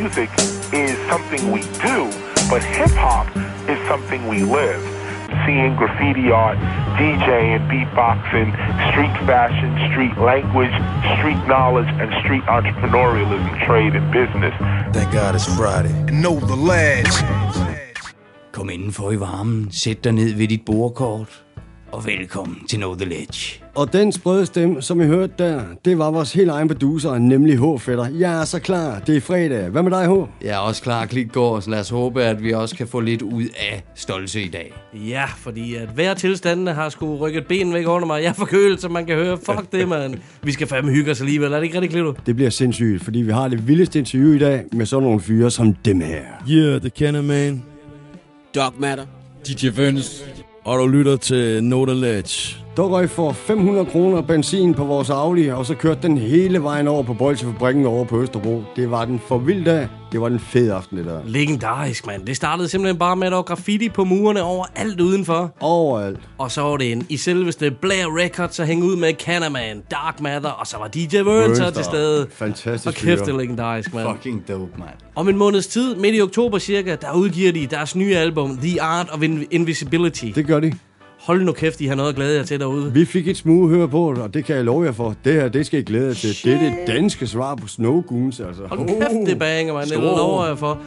music is something we do, but hip hop is something we live. Seeing graffiti art, DJing, beatboxing, street fashion, street language, street knowledge, and street entrepreneurialism, trade, and business. Thank God it's Friday. And know the lads. Kom indenfor i varmen, sæt dig ned ved dit bordkort, og velkommen til Know The Ledge. Og den sprøde stemme, som I hørte der, det var vores helt egen producer, nemlig H-fætter. Jeg er så klar, det er fredag. Hvad med dig, H? Jeg er også klar, klik går, så lad os håbe, at vi også kan få lidt ud af stolse i dag. Ja, fordi at hver tilstandene har skulle rykket ben væk under mig. Jeg er forkølet, som man kan høre. Fuck det, mand. Vi skal fandme hygge os alligevel. Er det ikke rigtig, Klito? Det bliver sindssygt, fordi vi har det vildeste interview i dag med sådan nogle fyre som dem her. Yeah, det kender man. Dog Matter. DJ Venice. Og du lytter til Note Røg for 500 kroner benzin på vores Audi, og så kørte den hele vejen over på Bolsjefabrikken over på Østerbro. Det var den for vild dag. Det var den fede aften, det der. Legendarisk, mand. Det startede simpelthen bare med, at der var graffiti på murene over alt udenfor. Overalt. Og så var det en i selveste Blair Records at hænge ud med Canaman, Dark Matter, og så var DJ Burns her til stede. Fantastisk Og kæft, det er legendarisk, mand. Fucking dope, mand. Om en måneds tid, midt i oktober cirka, der udgiver de deres nye album, The Art of In- Invisibility. Det gør de. Hold nu kæft, I har noget at glæde jer til derude. Vi fik et smule høre på det, og det kan jeg love jer for. Det her, det skal I glæde jer til. Det er det danske svar på Snow Goons, altså. Hold kæft, det banger, man. Det lover jeg for.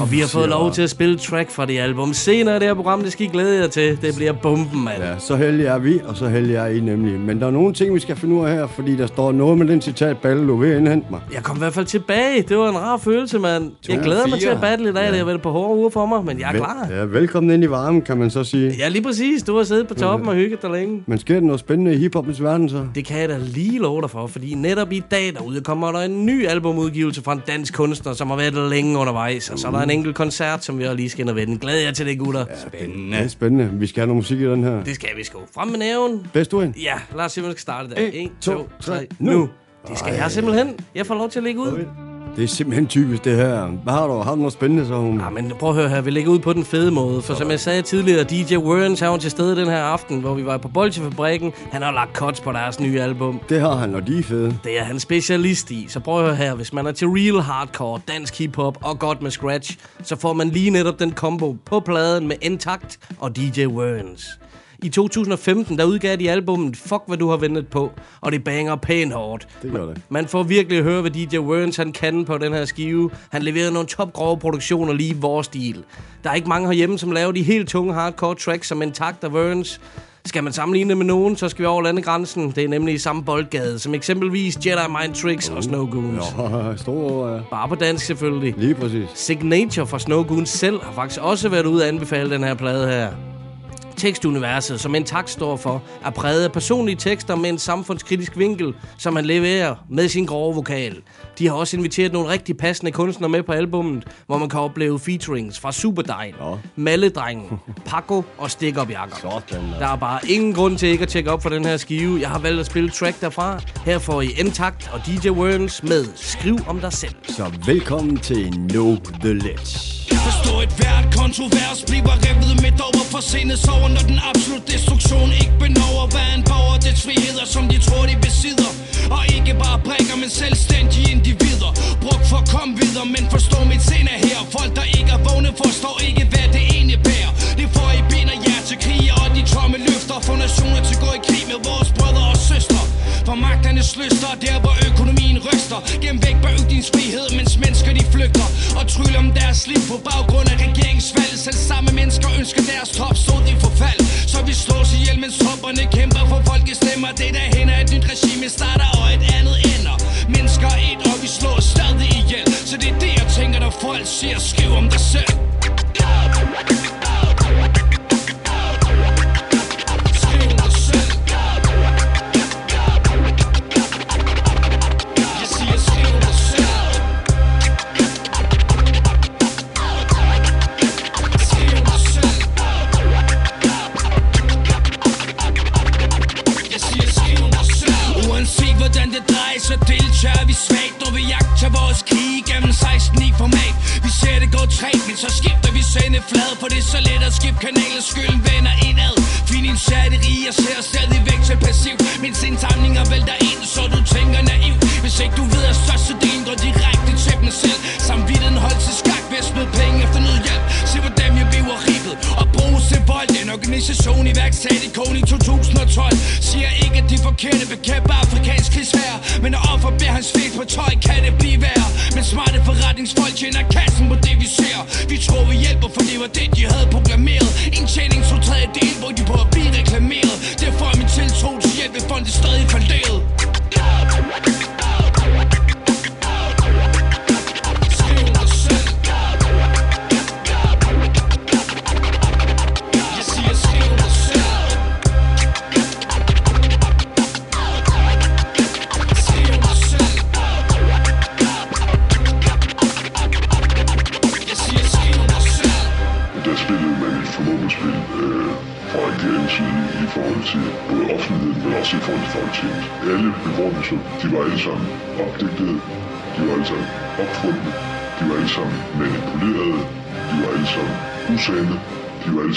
Og vi har fået lov til at spille track fra det album. Senere i det her program, det skal I glæde jer til. Det bliver bomben, mand. Ja, så heldig er vi, og så heldig er I nemlig. Men der er nogle ting, vi skal finde ud af her, fordi der står noget med den citat, Balle, du vil indhente mig. Jeg kom i hvert fald tilbage. Det var en rar følelse, mand. Jeg glæder mig til at battle i dag. Det har været et par hårde uger for mig, men jeg er klar. Ja, velkommen ind i varmen, kan man så sige. Ja, lige præcis. Du har siddet på toppen og hygget dig længe. Men sker der noget spændende i hiphopens verden så? Det kan jeg da lige love dig for, fordi netop i dag derude kommer der en ny albumudgivelse fra en dansk kunstner, som har været længe undervejs. Og så er der en enkelt koncert, som vi også lige skal ind og vende. Glæder jer til det, gutter. Det er spændende. Vi skal have noget musik i den her. Det skal vi sgu. Frem med næven. Bedst du ind? Ja, lad os se, hvordan vi skal starte der. En, 1, to, 2, 3, tre, nu. Det skal jeg simpelthen. Jeg får lov til at lægge ud. Det er simpelthen typisk det her. Hvad har du? Har du noget spændende så? Hun? Ja, men prøv at høre her, vi lægger ud på den fede måde. For som jeg sagde tidligere, DJ Warrens jo til stede den her aften, hvor vi var på Bolsjefabrikken. Han har lagt cuts på deres nye album. Det har han, og de er fede. Det er han specialist i. Så prøv at høre her, hvis man er til real hardcore, dansk hiphop og godt med scratch, så får man lige netop den combo på pladen med Intakt og DJ Warrens. I 2015, der udgav de albummet Fuck, hvad du har ventet på, og det banger pænt hårdt. Det gør det. Man får virkelig at høre, hvad DJ Warrens han kan på den her skive. Han leverede nogle topgrove produktioner lige i vores stil. Der er ikke mange herhjemme, som laver de helt tunge hardcore tracks som Intakt og Warrens. Skal man sammenligne det med nogen, så skal vi over landegrænsen. Det er nemlig i samme boldgade, som eksempelvis Jedi Mind Tricks og Snow Goons. Åh, stor, ja. Bare på dansk selvfølgelig. Lige præcis. Signature fra Snow Goons selv har faktisk også været ude at anbefale den her plade her. Tekstuniverset, som Intakt står for, er præget af personlige tekster med en samfundskritisk vinkel, som han leverer med sin grove vokal. De har også inviteret nogle rigtig passende kunstnere med på albummet, hvor man kan opleve featurings fra Superdine, Ja. Malledrengen, Paco og Stick Up Jakob. Sådan, Der er bare ingen grund til ikke at tjekke op for den her skive. Jeg har valgt at spille track derfra. Her får I Intakt og DJ Worms med Skriv om dig selv. Så velkommen til Know The Ledge. Forstå et hvert kontrovers bliver revet midt over for sindet sover under den absolut destruktion. Ikke benover, Hvad en borger dets friheder som de tror de besidder. Og ikke bare brækker men selvstændige individer. Brugt for at komme videre men forstå mit sind er her. Folk der ikke er vågne forstår ikke hvad det egentlig bærer. Det får I ben og jer til krige og de tomme løfter. For nationer til at gå i krig med vores brødre og søstre. For magternes lyster der hvor økonomien ryster. Gem væk bag frihed mens mennesker de flygter. Og tryller om deres liv på baggrund af regeringsvalg. Selv samme mennesker ønsker deres top stod i forfald Så vi slås ihjel mens tropperne kæmper for folkets stemmer. Det der hen er et nyt regime starter og et andet ender. Mennesker er et og vi slår stadig ihjel. Så det er det jeg tænker når folk siger skriv om dig selv. Kanalens skyld vender indad. Find i en særlig og ser os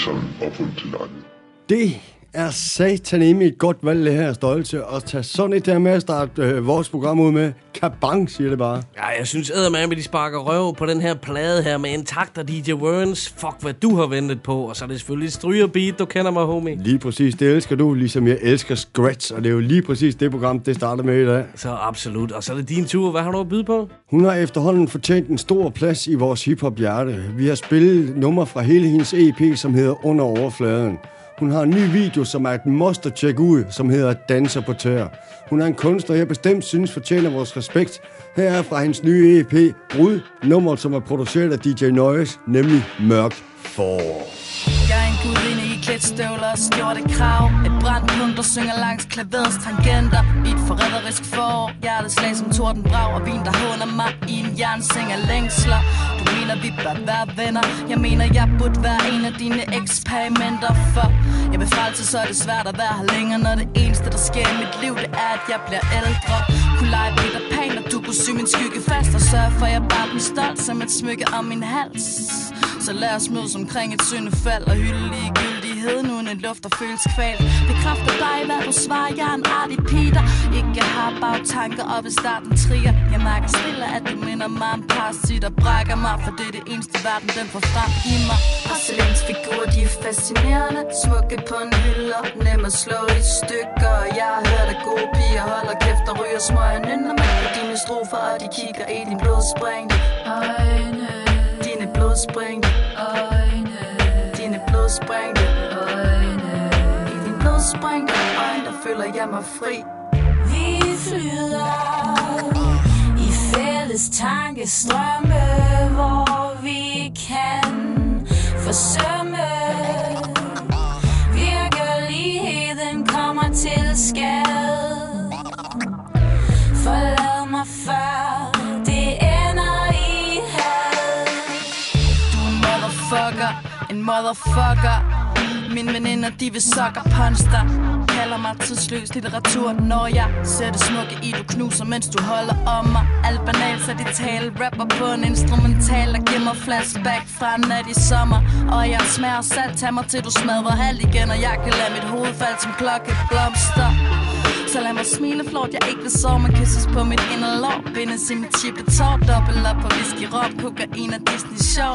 de var alle sammen opfundet til lejlighed. Det er satanemi et godt valg, det her stolte. Og tage sådan et der med at starte øh, vores program ud med. Kabang, siger det bare. Ja, jeg synes eddermame, de sparker røv på den her plade her med en takt af DJ Werns. Fuck, hvad du har ventet på. Og så er det selvfølgelig strygerbeat, du kender mig, homie. Lige præcis, det elsker du, ligesom jeg elsker Scratch. Og det er jo lige præcis det program, det starter med i dag. Så absolut. Og så er det din tur. Hvad har du at byde på? Hun har efterhånden fortjent en stor plads i vores hiphop-hjerte. Vi har spillet nummer fra hele hendes EP, som hedder Under Overfladen. Hun har en ny video, som er et must at tjekke ud, som hedder Danser på tør. Hun er en kunstner, jeg bestemt synes fortjener vores respekt. Her er fra hendes nye EP, Brud, nummeret som er produceret af DJ Noise, nemlig Mørk Forår. Jeg er en gudinde i og skjorte krav. Et brandpunkt, der synger langs klaverets tangenter. I et forræderisk forår. Hjerteslag som torden brag og vin, der håner mig I en jernseng af længsler. Du mener, vi bør være venner. Jeg mener, jeg burde være en af dine eksperimenter For jeg vil frelse, så er det svært at være her længere Når det eneste, der sker i mit liv, det er, at jeg bliver ældre. Kunne lege Peter Pan, og du kunne sy min skygge fast Og sørge for, at jeg bare bliver stolt som et smykke om min hals. Så lad os mødes omkring et syndefald og hylde hede nu en luft, og føles kval. Bekræfter dig, hvad du svarer, jeg er en artig Peter. Ikke har bagtanker og ved starten trier. Jeg mærker stille, at du minder mig om parasit og brækker mig, for det er det eneste verden, den får frem i mig. Porcelæns figurer, de er fascinerende. Smukke på en hylde, nem at slå i stykker. Jeg har hørt, at gode piger holder kæft og ryger smøger. Nynner mig på dine strofer, og de kigger i din blodsprængte øjne. Dine blodsprængte øjne Dine blodsprængte øjne Blodsprængte øjne Der føler jeg mig fri Vi flyder i fælles tankestrømme, hvor vi kan forsømme. Virkeligheden kommer til skade. Forlad mig før det ender i had. Du er motherfucker En motherfucker mine veninder, de vil sucker punch dig Kalder mig tidsløs litteratur Når jeg ser det smukke i, du knuser Mens du holder om mig. Alt banalt, så de tale Rapper på en instrumental Der giver mig flashback fra en nat i sommer. Og jeg smager salt Tag mig til du smadrer halv igen Og jeg kan lade mit hoved falde som klokkeblomster så lad mig smile flot, jeg ikke vil sove Men kysses på mit inderlov Bindes i mit chippe tår, dobbelt op på whisky, rom, kokain og Disney show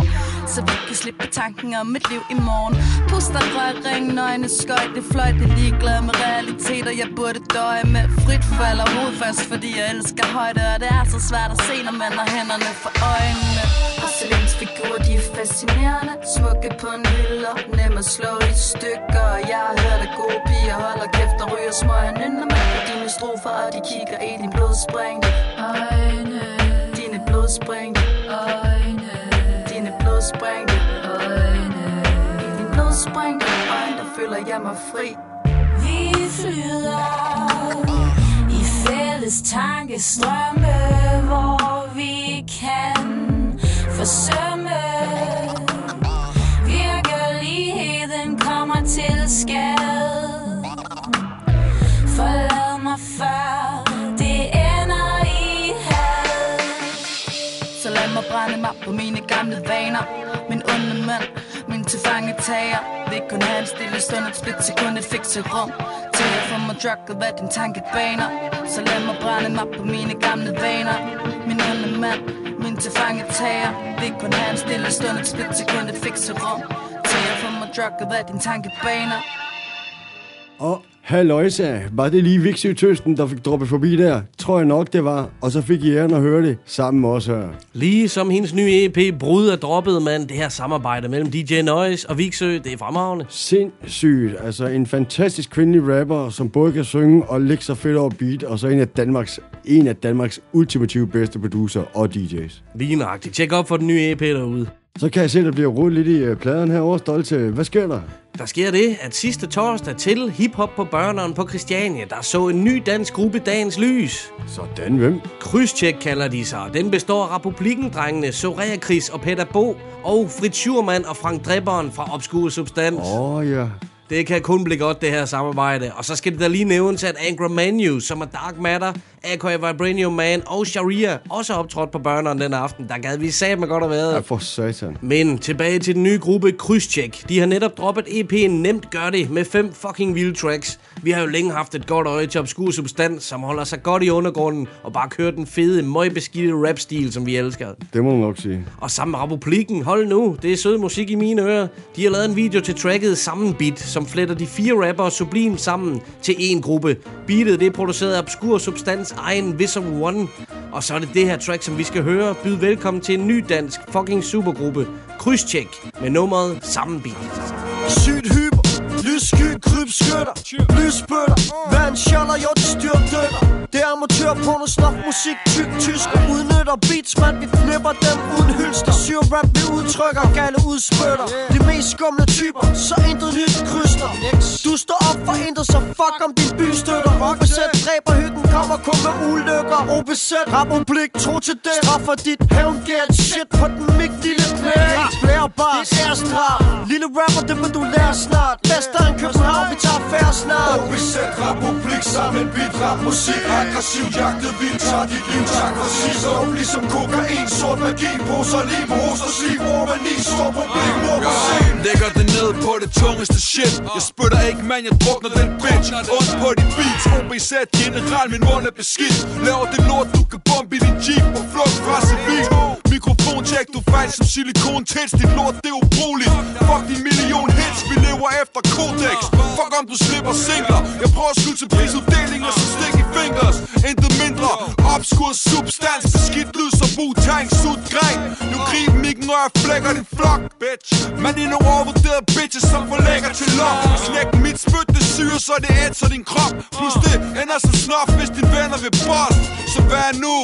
så vi kan slippe tanken om mit liv i morgen. Puster, røg, ring, nøgne, skøjt, det fløj, det ligeglad med realiteter. Jeg burde døje med frit falder og hovedfast, fordi jeg elsker højde. Og det er så svært at se, når man har hænderne for øjnene. Porcelæns figurer, de er fascinerende. Smukke på en hylde, nem at slå i stykker. Jeg har hørt, at gode piger holder kæft og ryger smøger Nynner med på dine strofer, og de kigger i din blodsprængte øjne. Dine blodsprængte øjne blodsprængte øjne I dine blodsprængte øjne, der føler jeg mig fri Vi flyder i fælles tankestrømme, hvor vi kan forsømme. Virkeligheden kommer til skade. Forlad mig før brænde mig på mine gamle vaner. Min onde mand, min tilfangetager Vil kun have en stille stund, et split sekund, et fikse rum. Til jeg får mig drukket, hvad din tanke baner. Så lad mig brænde mig på mine gamle vaner. Min onde mand, min tilfangetager Vil kun have en stille stund, et split sekund, et fikse rum. Til jeg får mig drukket, hvad din tanke baner. Og Halløjsa, var det lige Viksø Tøsten, der fik droppet forbi der? Tror jeg nok, det var. Og så fik I æren at høre det sammen med os her. Lige som hendes nye EP Brud er droppet, man. Det her samarbejde mellem DJ Noise og Viksø, det er fremragende. Sindssygt. Altså en fantastisk kvindelig rapper, som både kan synge og lægge sig fedt over beat, og så en af Danmarks, en af Danmarks ultimative bedste producer og DJ's. Lige nøjagtigt. Tjek op for den nye EP derude. Så kan jeg se, at der bliver rodet lidt i uh, pladen herovre, Stolte. Hvad sker der? Der sker det, at sidste torsdag til hiphop på børneren på Christiania, der så en ny dansk gruppe dagens lys. Sådan, hvem? Krydstjek kalder de sig. Den består af Republikendrengene, Soraya Chris og Peter Bo, og Fritz Schurmann og Frank Drebberen fra Obscure Substans. Åh, oh, ja. Det kan kun blive godt, det her samarbejde. Og så skal det da lige nævnes, at Angra Manu, som er Dark Matter, A.K.A. Vibranium Man og Sharia også optrådt på børneren den aften. Der gad vi sat med godt at være. Ja, for satan. Men tilbage til den nye gruppe Krydstjek. De har netop droppet EP'en Nemt Gør Det med fem fucking vilde tracks. Vi har jo længe haft et godt øje til obskur substans, som holder sig godt i undergrunden og bare kører den fede, møgbeskidte rap-stil, som vi elsker. Det må man nok sige. Og sammen med Republiken, hold nu, det er sød musik i mine ører. De har lavet en video til tracket Sammenbeat, som fletter de fire rappere sublim sammen til en gruppe. Beatet det er produceret af Obskur Substans egen Visum One. Og så er det det her track, som vi skal høre. Byd velkommen til en ny dansk fucking supergruppe. Krydstjek med nummeret Sammenbeat. Sygt lyssky, krybskytter Lysbøtter, sjoller, jo de styrtdykker Det er amatørporno, snop musik, tyk tysker Udnytter beats, man, vi flipper dem. Uden hylster Syr rap, vi udtrykker, gale udspytter. De mest skumle typer, så intet nyt kryster Du står op for intet, så fuck om din by støtter OBZ dræber hyggen, kommer kun med ulykker. OBZ, republik, tro til det. Straffer dit hævn, gæld, shit på den mig, lille knæk Blærer bare, det er straf. Lille rapper, det vil du lære snart Bedste end København, vi tager færre snart OBZ, republik, sammen beat, rap, musik Aggressiv, jagtet, vildt, tager dit liv, tak for sidst Dope ligesom kokain, sort magi, poser, liv, hoser, siv, romani, stor problem, mor på scenen Lægger det ned på det tungeste shit. Jeg spytter ikke, man, jeg drukner den bitch. Ondt på de beats, OBZ general, min mund er beskidt. Laver det lort, du kan bombe i din jeep På flugt fra civil. Mikrofon check, du fejl som silikon tits Dit lort, det er ubrugeligt. Fuck din million hits, vi lever efter kodex Fuck om du slipper singler. Jeg prøver at skylde til prisuddelinger så stik i fingers. Intet mindre, obskur substans. Skidt lyd som Wu-Tang, sut græn Nu grib mikken, og jeg flækker din flok, bitch. Man er nogle overvurderede bitches, som forlægger til lok Knæk mit spyt, det syre, så det ætser din krop. Plus det ender som snof, hvis dine venner vil post Så hvad nu?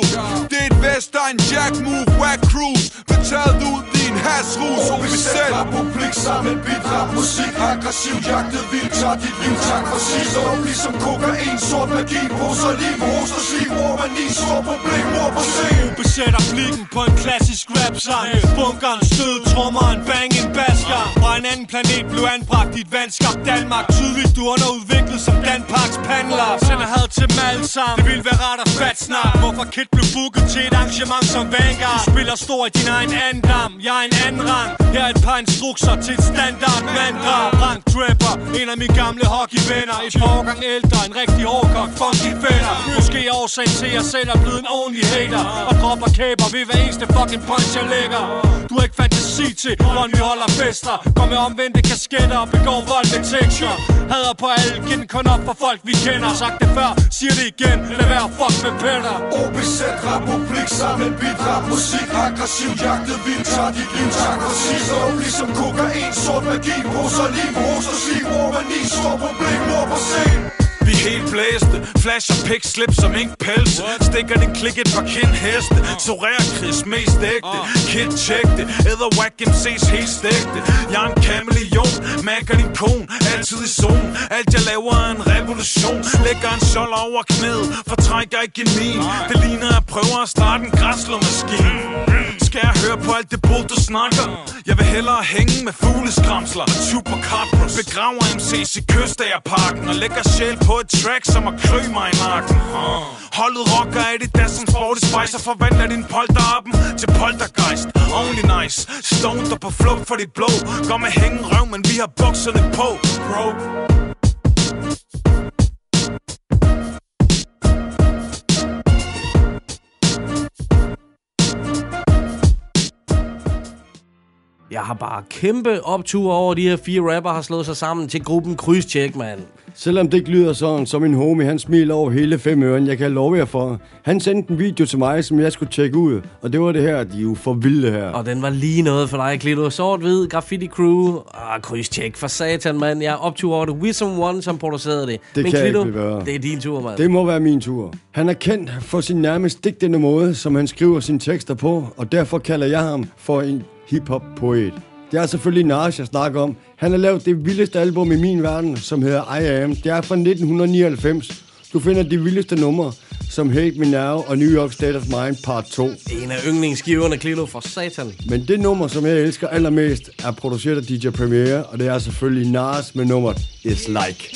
Det er et Vestegn Jack Move, Wack Cruise. Betalt ud din hasrus, OBZ, republik, sammen beat, rap, musik Aggressiv, jagtet, vildt, tager dit liv, tak for sidst. Dope ligesom kokain, sort magi, poser, liv, hoster, siv, romani, stor problem, mor på scenen Besætter blikken på en klassisk rap sang Bunkeren, stød, trommer, en bang, en basgang Fra en anden planet blev anbragt i et vandskab Danmark Tydeligt du er underudviklet som Danparks pandler. Sender had til dem alle sammen. Det ville være rart at fat snart. Hvorfor Kid blev booket til et arrangement som Vanguard? Du spiller stor i din egen andam. Jeg er en anden rang. Her er et par instrukser til et standard mandra Rank trapper, en af mine gamle hockeyvenner. Et par årgang ældre, en rigtig hårdkok, funky fætter Måske er årsagen til at jeg selv er blevet en ordentlig hater. Og dropper kæber ved hver eneste fucking punch jeg lægger. Du har ikke fantasi til, hvordan vi holder fester. Går med omvendte kasketter og begår vold med tekster Hader på alle, giv den kun op for folk vi kender. Sagt det før, siger det igen, lad være fuck med pætter OBZ, republik, sammen bidrag, musik Aggressiv, jagtet, vildt, tager dit liv, tak for sidst Dope ligesom kokain, sort magi, poser, liv, hoster, siv, romani, stor problem, mor på scenen vi er helt blæste. Flasher pik, slip som ink pelse Stikker din klik et par kind heste. Sorerer Chris mest ægte. Kid check det. Æder whack MC's helt stægte Jeg er en kameleon. Mærker din kon Altid i zone. Alt jeg laver er en revolution. Lægger en sol over knæet. Fortrækker ikke en min. Det ligner at prøver at starte en græsslåmaskine skal jeg høre på alt det brud, du snakker? Jeg vil hellere hænge med fugleskramsler. Og chupacabras Begraver MC's i Kystagerparken Og lægger sjæl på et track, som at klø mig i nakken. Holdet rocker er det der som sporty spice Og forvandler din polterappen til poltergeist. Only nice. Stoned og på flugt for dit blå Går med hængen røv, men vi har bukserne på, bro. Jeg har bare kæmpe optur over, at de her fire rapper har slået sig sammen til gruppen Krydstjek, mand. Selvom det ikke lyder sådan, så min homie, han smiler over hele fem øren, jeg kan love jer for. Han sendte en video til mig, som jeg skulle tjekke ud, og det var det her, de er jo for vilde her. Og den var lige noget for dig, Klito. Sort-hvid, graffiti crew. Ah, krydstjek for satan, mand. Jeg er optur over det. Wisdom One, som producerede det. Det Men kan Klito, ikke værre. det er din tur, mand. Det må være min tur. Han er kendt for sin nærmest digtende måde, som han skriver sine tekster på, og derfor kalder jeg ham for en hip-hop-poet. Det er selvfølgelig Nas, jeg snakker om. Han har lavet det vildeste album i min verden, som hedder I Am. Det er fra 1999. Du finder de vildeste numre, som Hate Me Now og New York State of Mind Part 2. En af yndlingsgiverne, Klito, for satan. Men det nummer, som jeg elsker allermest, er produceret af DJ Premier, og det er selvfølgelig Nas med nummeret It's Like.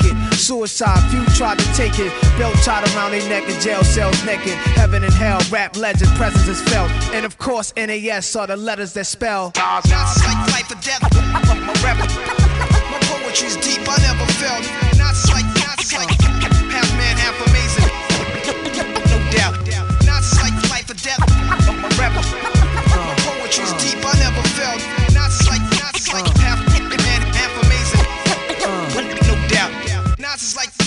it. Suicide, few tried to take it. Belt tied around their neck in jail cells naked. Heaven and hell, rap legend, presence is felt. And of course, NAS are the letters that spell. Not life or death. My my poetry's deep. I never felt. Not not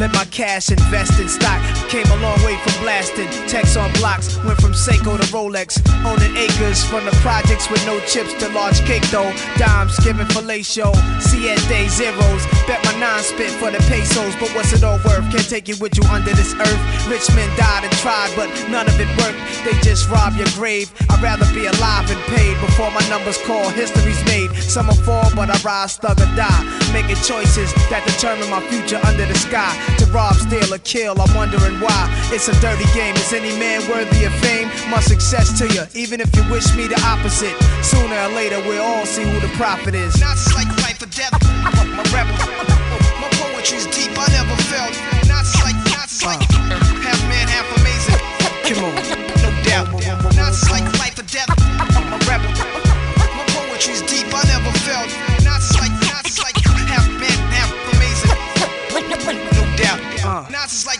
Let my cash invest in stock. Came a long way from blasting. Text on blocks, went from Seiko to Rolex. Owning acres from the projects with no chips to large cake though. Dimes giving fellatio. Siete zeros. Bet my nine spit for the pesos. But what's it all worth? Can't take it with you under this earth. Rich men died and tried, but none of it worked. They just rob your grave. I'd rather be alive and paid before my numbers call. History's made. Some will fall, but I rise, thug or die. Making choices that determine my future under the sky. To rob, steal, or kill, I'm wondering why. It's a dirty game. Is any man worthy of fame? My success to you, even if you wish me the opposite. Sooner or later, we'll all see who the prophet is. Not like life or death. My rap, my poetry's deep. I never felt. Not like, not like half man, half amazing. Come on. Nazis like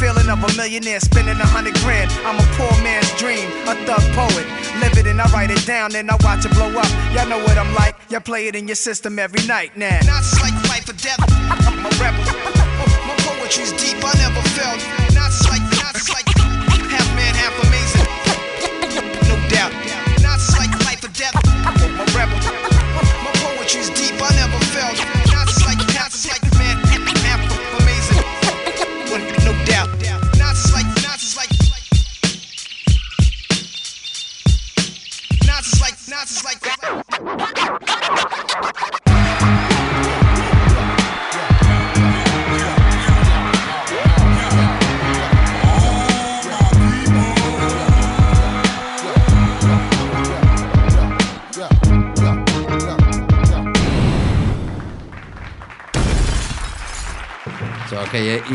feeling of a millionaire spending a hundred grand. I'm a poor man's dream, a thug poet. Live it and I write it down, and I watch it blow up. Y'all know what I'm like. Y'all play it in your system every night now. Not like life or death. I'm a rebel. My poetry's deep. I never felt. Not like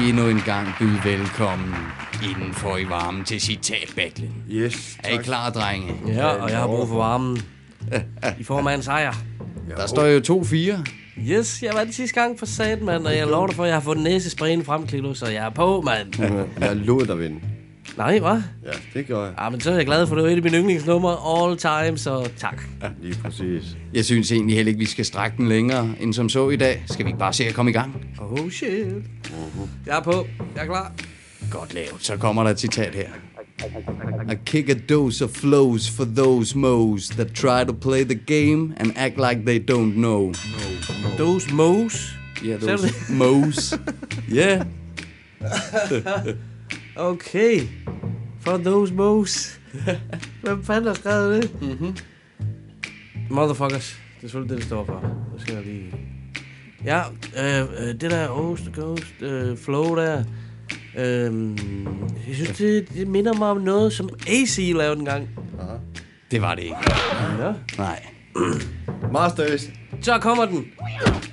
endnu en gang byde velkommen indenfor i varmen til citatbattlen. Yes, Er I klar, drenge? Ja, og jeg har brug for varmen. I form af en sejr. Der står jo 2-4. Yes, jeg var det sidste gang for sat, mand, og jeg lover dig for, at jeg har fået næsesprayen frem, Klito, så jeg er på, mand. Jeg lod dig vinde. Nej, hvad? Ja, det gør jeg. Ja, men så er jeg glad for, at det var et af mine yndlingsnumre all time, så tak. Ja, lige præcis. Jeg synes egentlig heller ikke, vi skal strække den længere end som så i dag. Skal vi ikke bare se at komme i gang? Oh shit. Jeg er på. Jeg er klar. Godt lavet. Så kommer der et citat her. I kick a dose of flows for those moes that try to play the game and act like they don't know. Those moes? Yeah, those det? moes. Yeah. Okay. For those moes. Hvem fanden har skrevet det? Mm-hmm. Motherfuckers. Det er selvfølgelig det, det står for. Nu skal jeg lige... Ja, øh, øh, det der Oast Ghost øh, flow der... Øh, jeg synes, det, det minder mig om noget, som AC lavede en gang. Det var det ikke. Ja. Nej. Master Ace. Så kommer den.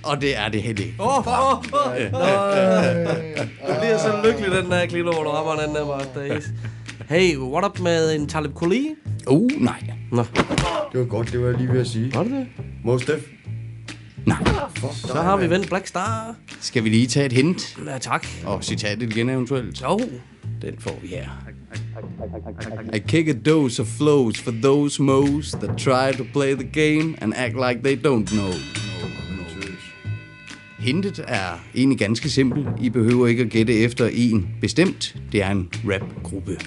Og det er det heller ikke. Åh, åh, åh. Jeg bliver så lykkelig, den der klito, hvor du rammer den der Ace. Hey, what up med en Talib Kweli? Uh, nej. Nå. Det var godt, det var jeg lige ved at sige. Var det det? Mos Def. Nej. Så har vi vendt Black Star. Skal vi lige tage et hint? Ja, tak. Og citatet igen eventuelt? Jo. Den får vi her. I kick a dose of flows for those moes that try to play the game and act like they don't know. Hintet er egentlig ganske simpelt. I behøver ikke at gætte efter en bestemt. Det er en rapgruppe.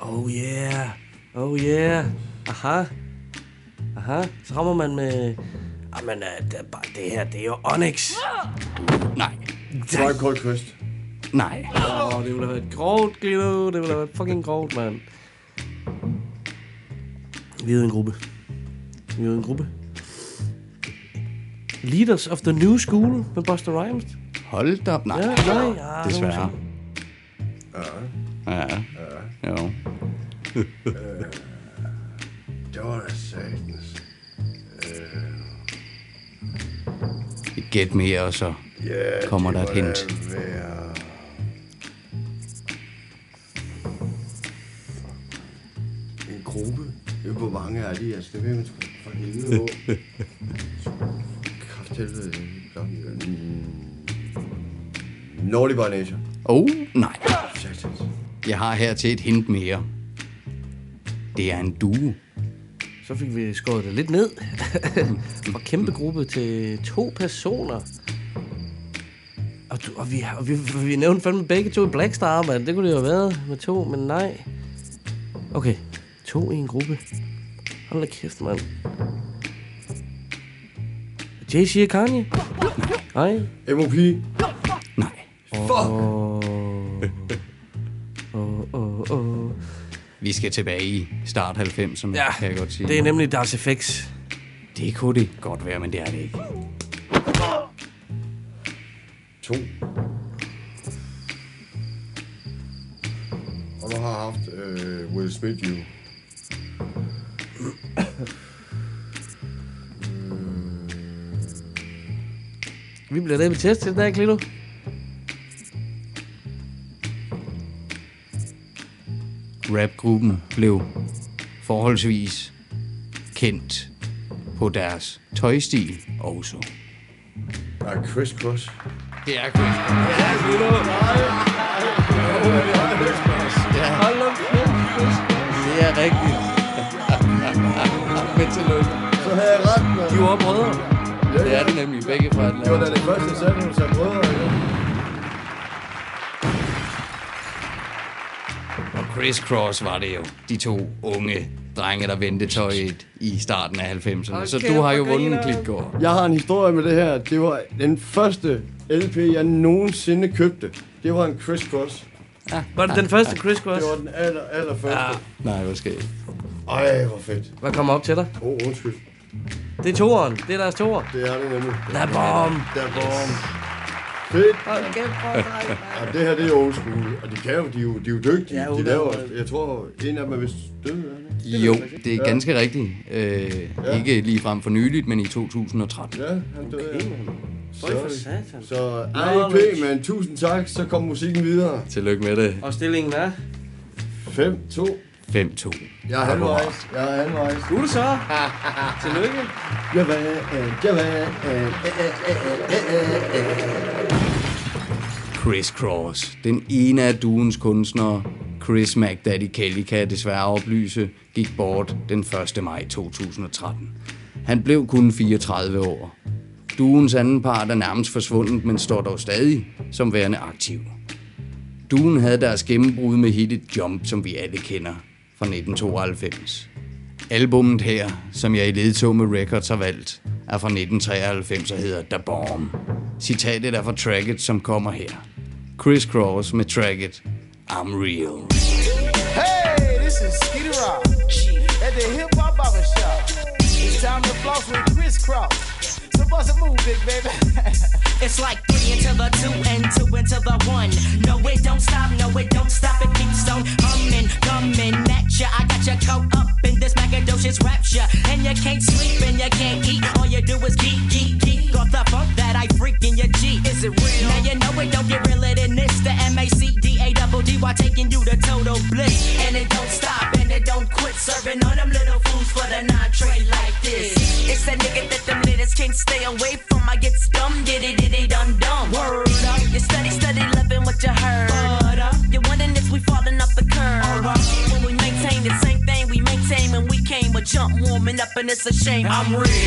Oh yeah. Oh yeah. Aha. Aha. Så rammer man med... Jamen, uh, det, er bare, det her, det er jo Onyx. Nej. Tribe Called Quest. Nej. Åh, oh, det ville have været grovt, Guido. Det ville have været fucking grovt, mand. Vi er en gruppe. Vi er en gruppe. Leaders of the New School med Buster Rhymes. Hold da op. Nej. Ja, nej. Ja, Desværre. Ja. Ja. Jo. Det var da satans. Et gæt mere, og så Ja, kommer der et hint. være- gruppe? Det er hvor mange er de? Altså, det ved man sgu for helvede hvor. Krafthelvede. Mm. Naughty by Nature. Oh, nej. Jeg har her til et hint mere. Det er en duo. Så fik vi skåret det lidt ned. Fra kæmpe gruppe til to personer. Og, du, og, vi, og vi, vi nævnte fandme begge to i Black Star, mand. Det kunne det jo have været med to, men nej. Okay, to i en gruppe. Hold da kæft, mand. Jay-Z og Kanye? Nej. M.O.P. Nej. Fuck! Åh, åh, åh. Vi skal tilbage i start 90'erne, Ja, kan jeg godt sige. det er nemlig Das FX. Det kunne det godt være, men det er det ikke. To. Og du har haft øh, Will Smith jo. Vi bliver det med test til den her, Klito. Rapgruppen blev forholdsvis kendt på deres tøjstil også. Nej, Chris Cross. Det er Chris Det er Klito. Ja. Hold op, Det er rigtigt. Så havde jeg ret, mand. De var brødre. Det er det nemlig begge fra Det var da det første, når du sagde brødre. Ikke? Og Chris Cross var det jo. De to unge drenge, der vendte tøjet i starten af 90'erne. Så du har jo vundet en klitgård. Jeg har en historie med det her. Det var den første LP, jeg nogensinde købte. Det var en Chris Cross. Ja. Var det den første Chris Cross? Det var den aller, aller første. Ja. Nej, hvor skal Ej, hvor fedt. Hvad kommer op til dig? Åh, oh, undskyld. Det er toeren. Det er deres toer. Det er det nemlig. Der er bomb. Der er bomb. Fedt. Hold kæft, hvor sejt, Ja, det her, det er old school. Og de kan jo, de er jo, de er jo dygtige. Ja, de laver, er- jeg tror, en af dem er vist død, er det ikke? Jo, det er ganske rigtigt. Øh, Ja. Ikke lige frem for nyligt, men i 2013. Ja, han døde, ja. For satan. Så Knowledge. RIP, men tusind tak. Så kom musikken videre. Tillykke med det. Og stillingen er? 5, 2, 5-2. Jeg er halvvejs. Jeg er halvvejs. Du er det så. Tillykke. Jeg var, jeg var. Chris Cross, den ene af duens kunstnere, Chris McDaddy Kelly, kan jeg desværre oplyse, gik bort den 1. maj 2013. Han blev kun 34 år. Duens anden part er nærmest forsvundet, men står dog stadig som værende aktiv. Duen havde deres gennembrud med hittet Jump, som vi alle kender, fra 1992. Albummet her, som jeg i ledtog med Records har valgt, er fra 1993 og hedder Da Bomb. Citatet er fra tracket, som kommer her. Chris Cross med tracket I'm Real. Hey, this is Skitty Rock at the Hip Hop Barber Shop. It's time to floss with Chris Cross. So bust a move, big baby. It's like three into the two shame. I'm real.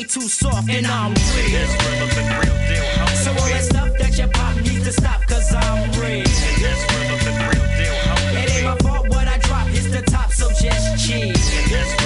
Way too soft and I'm real. So all that stuff that your pop needs to stop cause I'm real. It ain't my fault what I drop, it's the top, so just chill.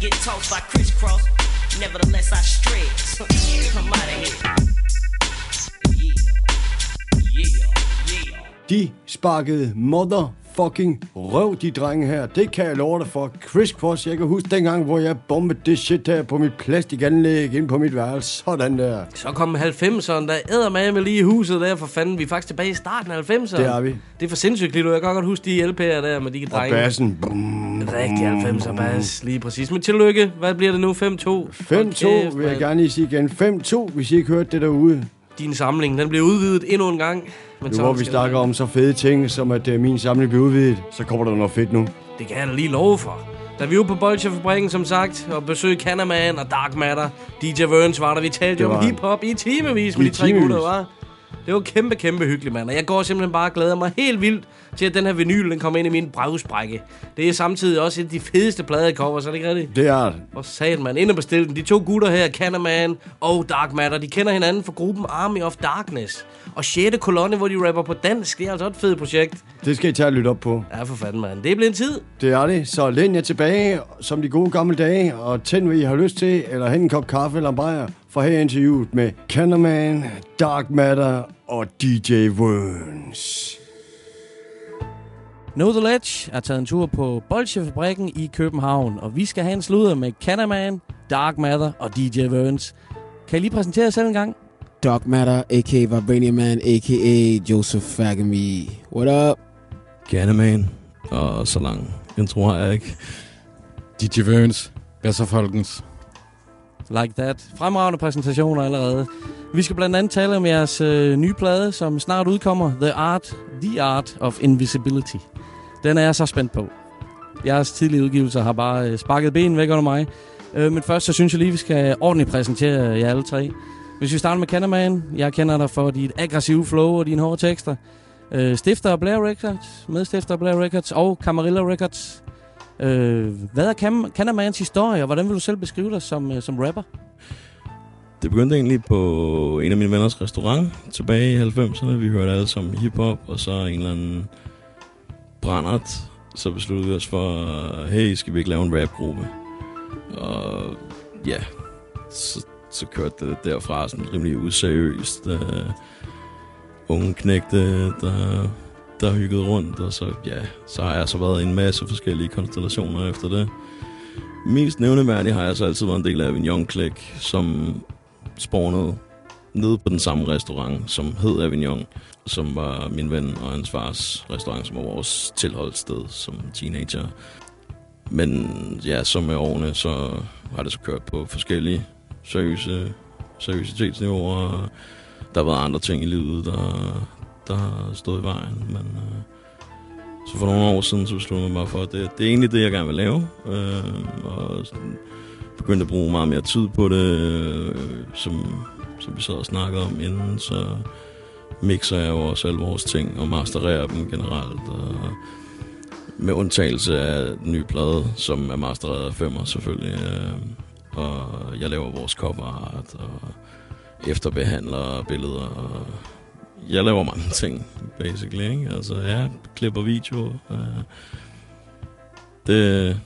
Bigot talks I crisscross. Nevertheless, I stretch. Come out of here. Yeah, yeah, yeah. De sparkede mother motherfucking røv, de drenge her. Det kan jeg love dig for. Chris Cross, jeg kan huske dengang, hvor jeg bombede det shit her på mit plastikanlæg ind på mit værelse. Sådan der. Så kom 90'erne, der æder med lige i huset der, for fanden. Vi er faktisk tilbage i starten af 90'erne. Det er vi. Det er for sindssygt, nu. Jeg kan godt huske de LP'er der med de Og drenge. bassen. Bum, Rigtig 90'er bas, lige præcis. Men tillykke. Hvad bliver det nu? 5-2? 5-2 vil jeg gerne lige sige igen. 5-2, hvis I ikke hørte det derude. Din samling, den bliver udvidet endnu en gang. Men Nu hvor vi snakker om så fede ting, som at uh, min samling bliver udvidet, så kommer der noget fedt nu. Det kan jeg da lige love for. Da vi var på Bolsjefabrikken, som sagt, og besøgte Canaman og Dark Matter, DJ Verns var der. Vi talte jo om hiphop i timevis med I de tre gutter, var. Det var kæmpe, kæmpe hyggeligt, mand. Og jeg går simpelthen bare og glæder mig helt vildt til, at den her vinyl, den kommer ind i min brevsprække. Det er samtidig også et af de fedeste pladecover, så er det ikke rigtigt? Det er det. Hvor sagde man? Ind og bestil den. De to gutter her, Cannerman og Dark Matter, de kender hinanden fra gruppen Army of Darkness. Og 6. kolonne, hvor de rapper på dansk. Det er altså et fedt projekt. Det skal I tage og lytte op på. Ja, for fanden, mand. Det er blevet en tid. Det er det. Så læn jer tilbage, som de gode gamle dage, og tænd, hvad I har lyst til, eller hen en kop kaffe eller en bajer, for her interviewet med Cannerman, Dark Matter og DJ Worms. Know The Ledge er taget en tur på Bolsjefabrikken i København, og vi skal have en sludder med Cannerman, Dark Matter og DJ Verns. Kan I lige præsentere jer selv en gang? Dark Matter, a.k.a. Vibranium Man, a.k.a. Joseph Fagami. What up? Candyman. Og så lang intro har jeg ikke. DJ Verns. Hvad så, folkens? Like that. Fremragende præsentationer allerede. Vi skal blandt andet tale om jeres øh, nye plade, som snart udkommer. The Art, The Art of Invisibility. Den er jeg så spændt på. Jeres tidlige udgivelser har bare øh, sparket ben væk under mig. Øh, men først så synes jeg lige, vi skal ordentligt præsentere jer alle tre. Hvis vi starter med Cannerman. Jeg kender dig for dit aggressive flow og dine hårde tekster. Øh, stifter af Blair Records, medstifter af Blair Records og Camarilla Records. Øh, hvad er Cam- Cannermans historie, og hvordan vil du selv beskrive dig som, øh, som rapper? Det begyndte egentlig på en af mine venners restaurant tilbage i 90'erne. Vi hørte alle sammen hiphop, og så en eller anden brændert. Så besluttede vi os for, hey, skal vi ikke lave en rapgruppe? Og ja, så, så kørte det derfra sådan rimelig useriøst. Uh, unge knægte, der, der hyggede rundt, og så, ja, så har jeg så været i en masse forskellige konstellationer efter det. Mest nævneværdig har jeg så altid været en del af Avignon Click, som spawnede nede på den samme restaurant, som hed Avignon, som var min ven og hans fars restaurant, som var vores tilholdssted som teenager. Men ja, så med årene, så har det så kørt på forskellige seriøse, seriøsitetsniveauer. og Der har været andre ting i livet, der, der har stået i vejen. Men, øh, så for nogle år siden, så besluttede jeg mig bare for, at det, det er egentlig det, jeg gerne vil lave. Øh, og sådan, begyndte at bruge meget mere tid på det, øh, som, som vi sad og snakkede om inden, så mixer jeg jo også alle vores ting og mastererer dem generelt. Og med undtagelse af den nye plade, som er mastereret af femmer selvfølgelig. Øh, og jeg laver vores cover art og efterbehandler billeder. Og jeg laver mange ting, basically. Ikke? Altså, jeg klipper video. Øh, det,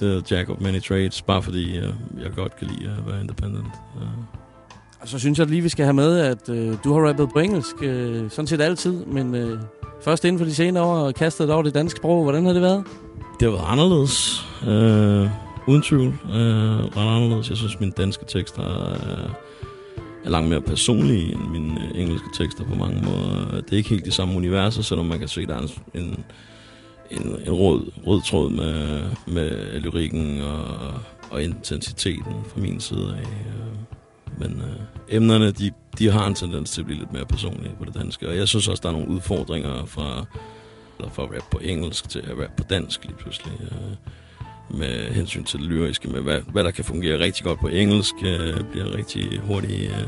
det er jack of many trades, bare fordi jeg, jeg godt kan lide at være independent. Øh. Og så synes jeg lige, vi skal have med, at øh, du har rappet på engelsk, øh, sådan set altid, men øh, først inden for de senere år kastet dig over det danske sprog. Hvordan har det været? Det har været anderledes. Øh, uden tvivl. Øh, ret anderledes. Jeg synes, mine danske tekster er, er langt mere personlige end mine øh, engelske tekster på mange måder. Det er ikke helt de samme universer, selvom man kan se, at der er en, en, en, en rød, rød tråd med, med lyrikken og, og intensiteten fra min side af. Øh. Men øh, emnerne, de, de har en tendens til at blive lidt mere personlige på det danske. Og jeg synes også, der er nogle udfordringer fra, eller fra rap på engelsk til at rap på dansk lige pludselig. Øh, med hensyn til det lyriske, med hvad, hvad der kan fungere rigtig godt på engelsk, øh, bliver rigtig hurtigt øh,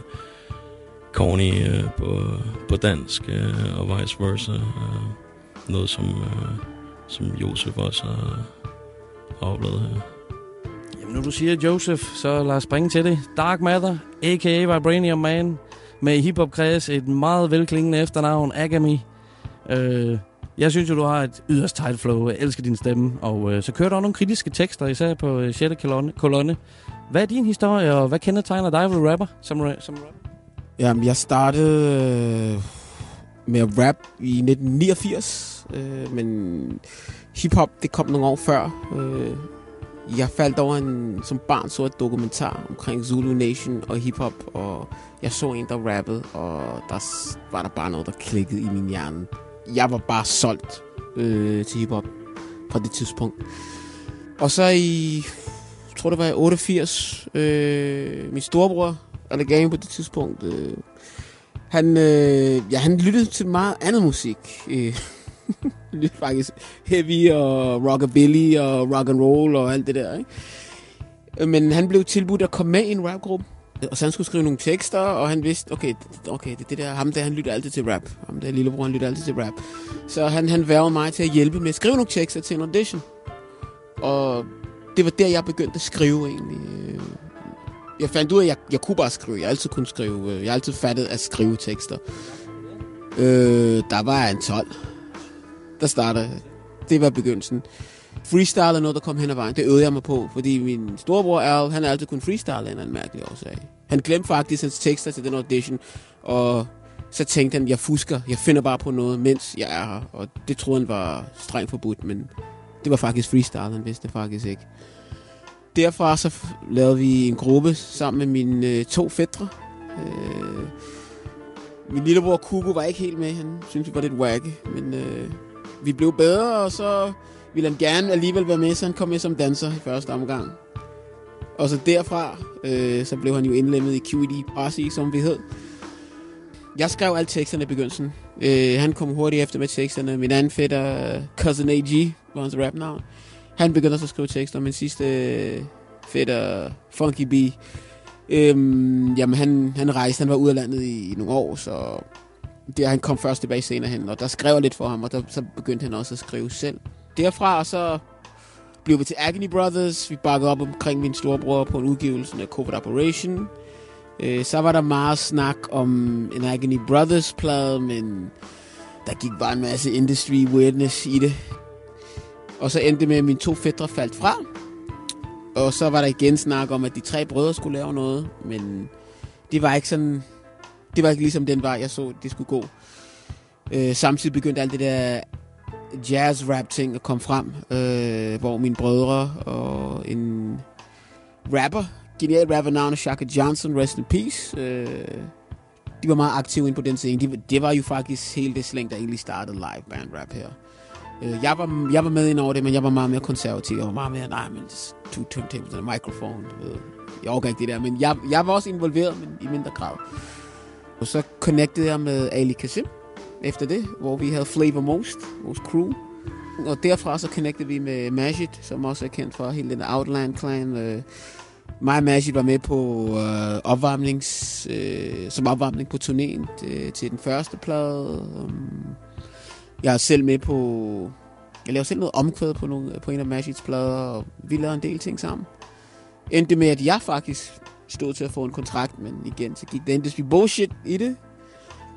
corny øh, på, på dansk, øh, og vice versa. Øh, noget, som, øh, som Josef også har, har oplevet her. Jamen, nu du siger Joseph, så lad os springe til det. Dark Matter, a.k.a. Vibranium Man, med i hiphop kreds et meget velklingende efternavn, Agami. Øh, jeg synes jo, du har et yderst tight flow. Jeg elsker din stemme. Og øh, så kører der også nogle kritiske tekster, især på øh, 6. kolonne. kolonne. Hvad er din historie, og hvad kendetegner dig ved rapper? Som, ra- som rapper? Jamen, jeg startede øh, med at rap i 1989, øh, men hiphop, det kom nogle år før. Øh, jeg faldt over en, som barn så et dokumentar omkring Zulu Nation og hiphop, og jeg så en, der rappede, og der var der bare noget, der klikkede i min hjerne. Jeg var bare solgt øh, til hiphop fra det tidspunkt. Og så i, jeg tror det var i 88, øh, min storebror, eller game på det tidspunkt, øh, han, øh, ja, han lyttede til meget andet musik. Øh, lyttede faktisk heavy og rockabilly og rock and roll og alt det der. Ikke? Øh, men han blev tilbudt at komme med i en rapgruppe. Øh, og så han skulle skrive nogle tekster, og han vidste, okay, okay det, det der, ham der, han lytter altid til rap. Ham der lillebror, han lytter altid til rap. Så han, han værvede mig til at hjælpe med at skrive nogle tekster til en audition. Og det var der, jeg begyndte at skrive egentlig. Øh. Jeg fandt ud af, at jeg, jeg kunne bare skrive. Jeg altid kunne skrive. Øh, jeg har altid fattet at skrive tekster. Øh, der var en 12. Der startede. Det var begyndelsen. Freestyle er noget, der kom hen ad vejen. Det øvede jeg mig på, fordi min storebror Al, han har altid kun freestyle af en anden mærkelig årsag. Han glemte faktisk hans tekster til den audition, og så tænkte han, jeg fusker, jeg finder bare på noget, mens jeg er her. Og det troede han var strengt forbudt, men det var faktisk freestyle, han vidste faktisk ikke. Derfra så lavede vi en gruppe sammen med mine øh, to fædre. Øh, min lillebror Kugo var ikke helt med, han syntes, vi var lidt wacky, men øh, vi blev bedre, og så ville han gerne alligevel være med, så han kom med som danser i første omgang. Og så derfra, øh, så blev han jo indlemmet i QED Posse, som vi hed. Jeg skrev alle teksterne i begyndelsen. Øh, han kom hurtigt efter med teksterne. Min anden fætter, Cousin AG, var hans rapnavn. Han begyndte også at skrive tekster. Min sidste øh, fætter, Funky B, øhm, jamen han, han rejste, han var ude af landet i, i nogle år, så der han kom først tilbage senere hen, og der skrev jeg lidt for ham, og der, så begyndte han også at skrive selv. Derfra så blev vi til Agony Brothers. Vi bakkede op omkring min storebror på en udgivelse af Covert Operation. Øh, så var der meget snak om en Agony Brothers plade, men der gik bare en masse industry weirdness i det. Og så endte det med, at mine to fædre faldt fra. Og så var der igen snak om, at de tre brødre skulle lave noget, men det var ikke sådan... Det var ikke ligesom den vej, jeg så, det skulle gå. Øh, samtidig begyndte alt det der jazz-rap ting at komme frem, øh, hvor mine brødre og en rapper, genial rapper navnet Shaka Johnson, rest in peace, øh, de var meget aktive ind på den scene. De, det var jo faktisk hele det slæng, der egentlig startede live band rap her. Øh, jeg, var, jeg var med ind over det, men jeg var meget mere konservativ. Jeg var meget mere, nej, men to turntables og en mikrofon. Du. Jeg overgår ikke det der, men jeg, jeg var også involveret, men i mindre grad. Og så connectede jeg med Ali Kasim efter det, hvor vi havde Flavor Most, vores crew. Og derfra så connectede vi med Majid, som også er kendt for hele den Outland Clan. Øh, mig og Majid var med på øh, opvarmnings, øh, som opvarmning på turnéen til, øh, til den første plade. Um, jeg er selv med på... Jeg lavede selv noget omkvæd på, nogle, på en af Magics plader, og vi lavede en del ting sammen. Endte med, at jeg faktisk stod til at få en kontrakt, men igen, så gik det industry bullshit i det.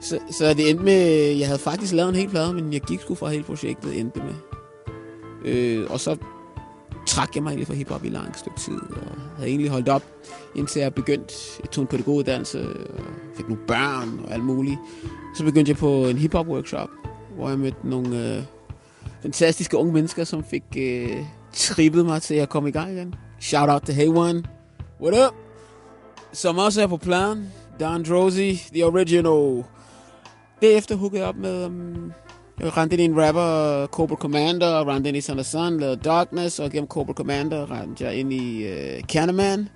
Så, så det endte med, jeg havde faktisk lavet en hel plade, men jeg gik sgu fra hele projektet, endte med. Øh, og så trak jeg mig egentlig fra hiphop i lang stykke tid, og havde egentlig holdt op, indtil jeg begyndte, jeg tog en pædagoguddannelse, og fik nogle børn og alt muligt. Så begyndte jeg på en hiphop workshop, hvor jeg mødte nogle øh, fantastiske unge mennesker, som fik øh, trippet mig til at komme i gang igen. Shout out til Hey One. What up? Som også er på plan. Don Drosy, the original. Derefter hookede jeg op med... Um, jeg rendte ind i en rapper, Cobra Commander, og rendte ind i Sun Sun, lavede Darkness, og gennem Cobra Commander rendte jeg ind i uh, Candyman.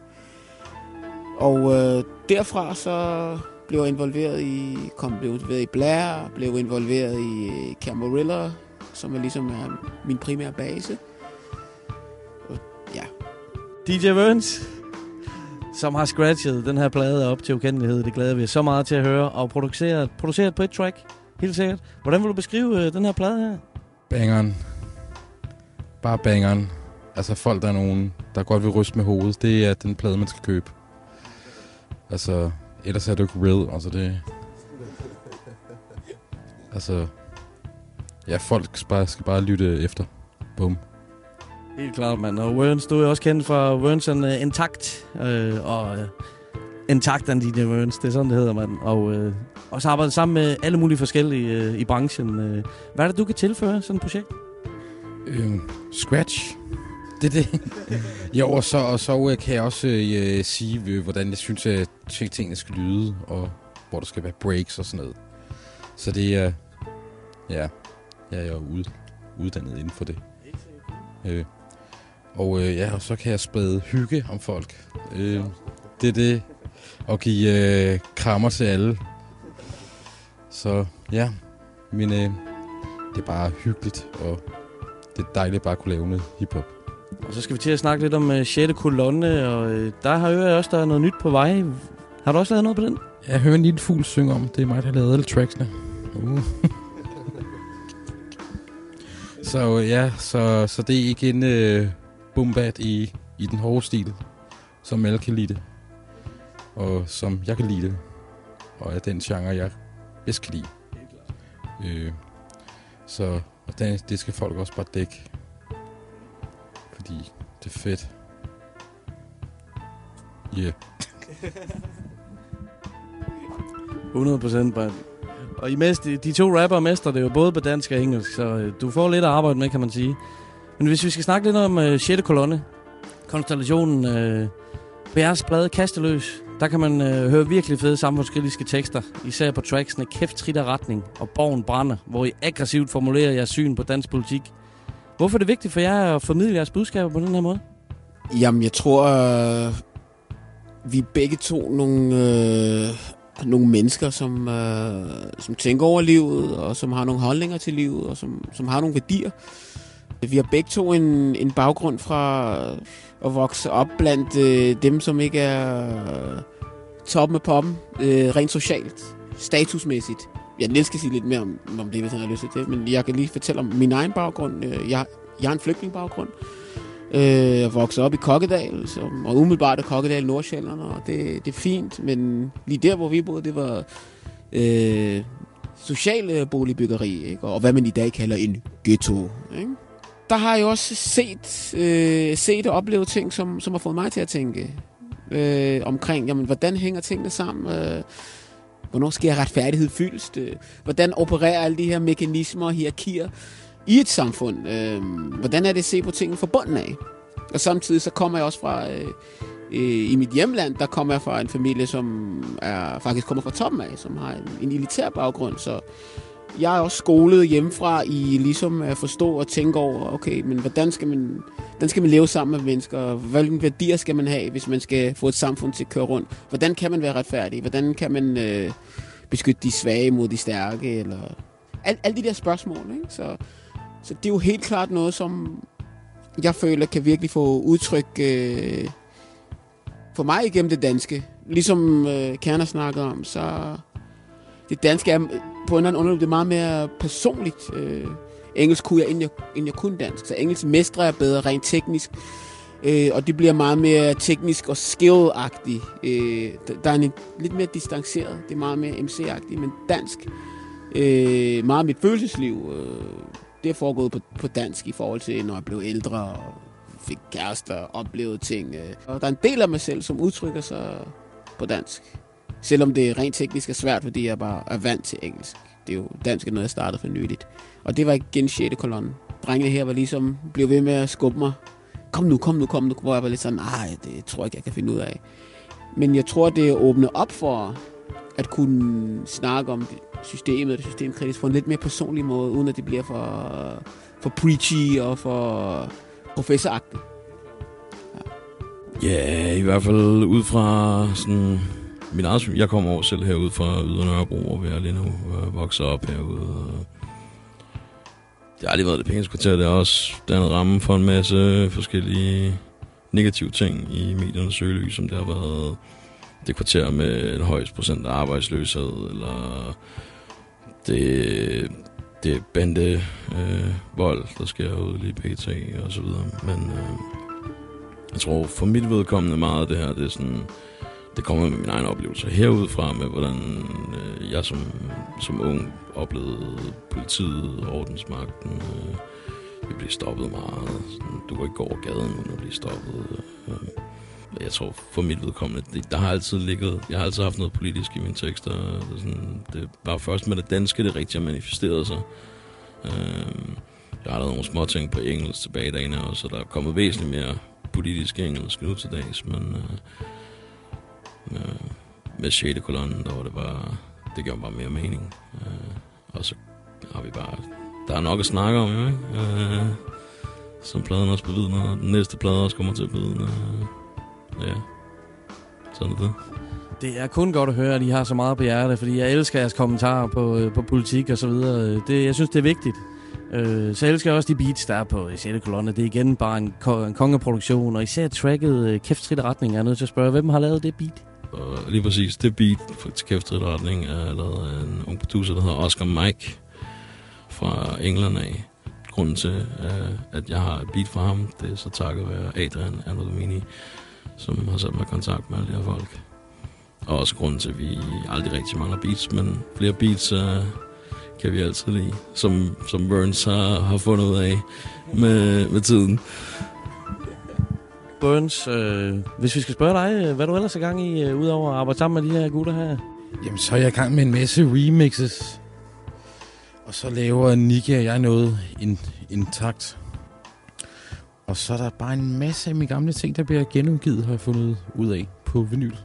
Og uh, derfra så blev jeg involveret i, kom, blev involveret i Blair, blev involveret i uh, Camarilla, som er ligesom er min primære base. Og, ja. DJ Burns, som har scratchet den her plade op til ukendelighed. Det glæder vi os så meget til at høre. Og produceret, produceret på et track, helt sikkert. Hvordan vil du beskrive øh, den her plade her? Bangeren. Bare bangeren. Altså folk, der er nogen, der godt vil ryste med hovedet. Det er den plade, man skal købe. Altså, ellers er det jo ikke real. Altså det... Altså... Ja, folk skal bare, skal bare lytte efter. Bum. Helt klart, mand. Og Werns, du er også kendt for Werns and uh, øh, Intact. Øh, og øh, uh, Intact and Dine Werns, det er sådan, det hedder, mand. Og øh, uh, også arbejdet sammen med alle mulige forskellige uh, i branchen. Uh, hvad er det, du kan tilføre sådan et projekt? Øh, scratch. Det er det. jo, og så, og så øh, kan jeg også øh, sige, øh, hvordan jeg synes, at tingene skal lyde, og hvor der skal være breaks og sådan noget. Så det er... ja, jeg er jo ud, uddannet inden for det. Øh, og øh, ja, og så kan jeg sprede hygge om folk. Øh, det er det. Og give øh, krammer til alle. Så ja, men øh, det er bare hyggeligt, og det er dejligt bare at kunne lave noget hiphop. Og så skal vi til at snakke lidt om uh, 6. kolonne, og uh, der har jeg også, der er noget nyt på vej. Har du også lavet noget på den? Jeg hører en lille fugl synge om. Det er mig, der har lavet alle tracksene. Uh. så ja, så, så det er ikke en uh, bombat i, i den hårde stil, som alle kan lide det. Og som jeg kan lide det. Og er den genre, jeg bedst kan lide. Øh, så og det, det skal folk også bare dække. Fordi det er fedt. Yeah. 100 procent, Og I mest, de to rapper mester det jo både på dansk og engelsk, så øh, du får lidt at arbejde med, kan man sige. Men hvis vi skal snakke lidt om øh, 6. kolonne, konstellationen øh, Bærs plade Kasteløs, der kan man øh, høre virkelig fede samfundskritiske tekster, især på tracksene Kæft, trit og retning og Borgen brænder, hvor I aggressivt formulerer jeres syn på dansk politik. Hvorfor er det vigtigt for jer at formidle jeres budskaber på den her måde? Jamen, jeg tror, øh, vi er begge to nogle, øh, nogle mennesker, som, øh, som tænker over livet, og som har nogle holdninger til livet, og som, som har nogle værdier. Vi har begge to en, en baggrund fra at vokse op blandt øh, dem, som ikke er toppen af poppen, øh, rent socialt, statusmæssigt. Jeg Niels skal sige lidt mere om, om det, hvis han har lyst til det, men jeg kan lige fortælle om min egen baggrund. Øh, jeg, jeg har en flygtningbaggrund. Øh, jeg voksede op i Kokkedal, som, og umiddelbart er Kokkedal Nordsjælland, og det, det er fint, men lige der, hvor vi boede, det var øh, sociale boligbyggeri, ikke? og hvad man i dag kalder en ghetto. Ikke? Der har jeg også set, øh, set og oplevet ting, som, som har fået mig til at tænke øh, omkring, jamen, hvordan hænger tingene sammen? Øh, hvornår sker retfærdighed fyldest? Øh, hvordan opererer alle de her mekanismer og hierarkier i et samfund? Øh, hvordan er det at se på tingene fra bunden af? Og samtidig så kommer jeg også fra... Øh, øh, I mit hjemland, der kommer jeg fra en familie, som er faktisk kommer fra toppen af, som har en, en elitær baggrund, så jeg er også skolet hjemmefra i ligesom at forstå og tænke over, okay, men hvordan skal man, hvordan skal man leve sammen med mennesker? Hvilke værdier skal man have, hvis man skal få et samfund til at køre rundt? Hvordan kan man være retfærdig? Hvordan kan man øh, beskytte de svage mod de stærke? Eller Al, alle de der spørgsmål, ikke? Så, så det er jo helt klart noget, som jeg føler kan virkelig få udtryk øh, for mig igennem det danske. Ligesom øh, Kerner snakker om, så det danske er på en eller anden det er meget mere personligt. Øh, engelsk kunne jeg, end jeg, end jeg kunne dansk. Så engelsk mestrer jeg bedre rent teknisk. Øh, og det bliver meget mere teknisk og skill-agtigt. Øh, der er en lidt mere distanceret. Det er meget mere MC-agtigt. Men dansk, øh, meget af mit følelsesliv, øh, det er foregået på, på dansk i forhold til, når jeg blev ældre og fik kærester og oplevede ting. Øh. Og der er en del af mig selv, som udtrykker sig på dansk. Selvom det rent teknisk er svært, fordi jeg bare er vant til engelsk. Det er jo dansk er noget, jeg startede for nyligt. Og det var igen 6. kolonne. Drengene her var ligesom, blev ved med at skubbe mig. Kom nu, kom nu, kom nu. Hvor jeg var lidt sådan, nej, det tror jeg ikke, jeg kan finde ud af. Men jeg tror, det åbner op for at kunne snakke om systemet og det systemkritisk på en lidt mere personlig måde, uden at det bliver for, for preachy og for professoragtigt. Ja. yeah, i hvert fald ud fra sådan min eget, jeg kommer over selv herud fra Ydre Nørrebro, og jeg lige nu øh, vokser op herude. Og det har aldrig været det pæneste kvarter. Det er også dannet ramme for en masse forskellige negative ting i mediernes søgelys, som det har været det kvarter med en højst procent af arbejdsløshed, eller det, det bande øh, vold, der sker ude lige pt. og så videre. Men øh, jeg tror for mit vedkommende meget af det her, det er sådan det kommer med min egen oplevelse herudfra, med hvordan øh, jeg som, som ung oplevede politiet ordensmagten. Øh, vi blev stoppet meget. Sådan, du går ikke over gaden uden at blive stoppet. Øh, jeg tror for mit vedkommende, det, der har altid ligget, jeg har altid haft noget politisk i mine tekster. Det, sådan, det var først med det danske, det rigtigt manifesterede sig. Øh, jeg har lavet nogle små ting på engelsk tilbage i dagene og så der er kommet væsentligt mere politisk engelsk nu til dags, men øh, Øh, med 6. kolonne, der var det bare, det gjorde bare mere mening. Øh, og så har vi bare, der er nok at snakke om, jo, ikke? Øh, som pladen også bevidner, og den næste plade også kommer til at bevidne. Øh, ja, sådan er det. Det er kun godt at høre, at I har så meget på hjertet, fordi jeg elsker jeres kommentarer på, øh, på politik og så videre. Det, jeg synes, det er vigtigt. Øh, så jeg også de beats, der er på 6. kolonne. Det er igen bare en, ko- en kongeproduktion, og især tracket øh, Kæft Retning. Jeg er nødt til at spørge, hvem har lavet det beat? Og lige præcis, det beat for- til kæft retning er lavet af en ung producer, der hedder Oscar Mike fra England af. Grunden til, øh, at jeg har et beat fra ham, det er så takket være Adrian Anodomini, som har sat mig i kontakt med alle de her folk. Og også grunden til, at vi aldrig rigtig mangler beats, men flere beats uh, kan vi altid lide, som, som Burns har, har fundet ud af med, med tiden. Burns, øh, hvis vi skal spørge dig, øh, hvad du ellers er gang i, øh, udover at arbejde sammen med de her gutter her? Jamen, så er jeg i gang med en masse remixes. Og så laver Nicky og jeg noget in, intakt. Og så er der bare en masse af mine gamle ting, der bliver genudgivet, har jeg fundet ud af på vinyl.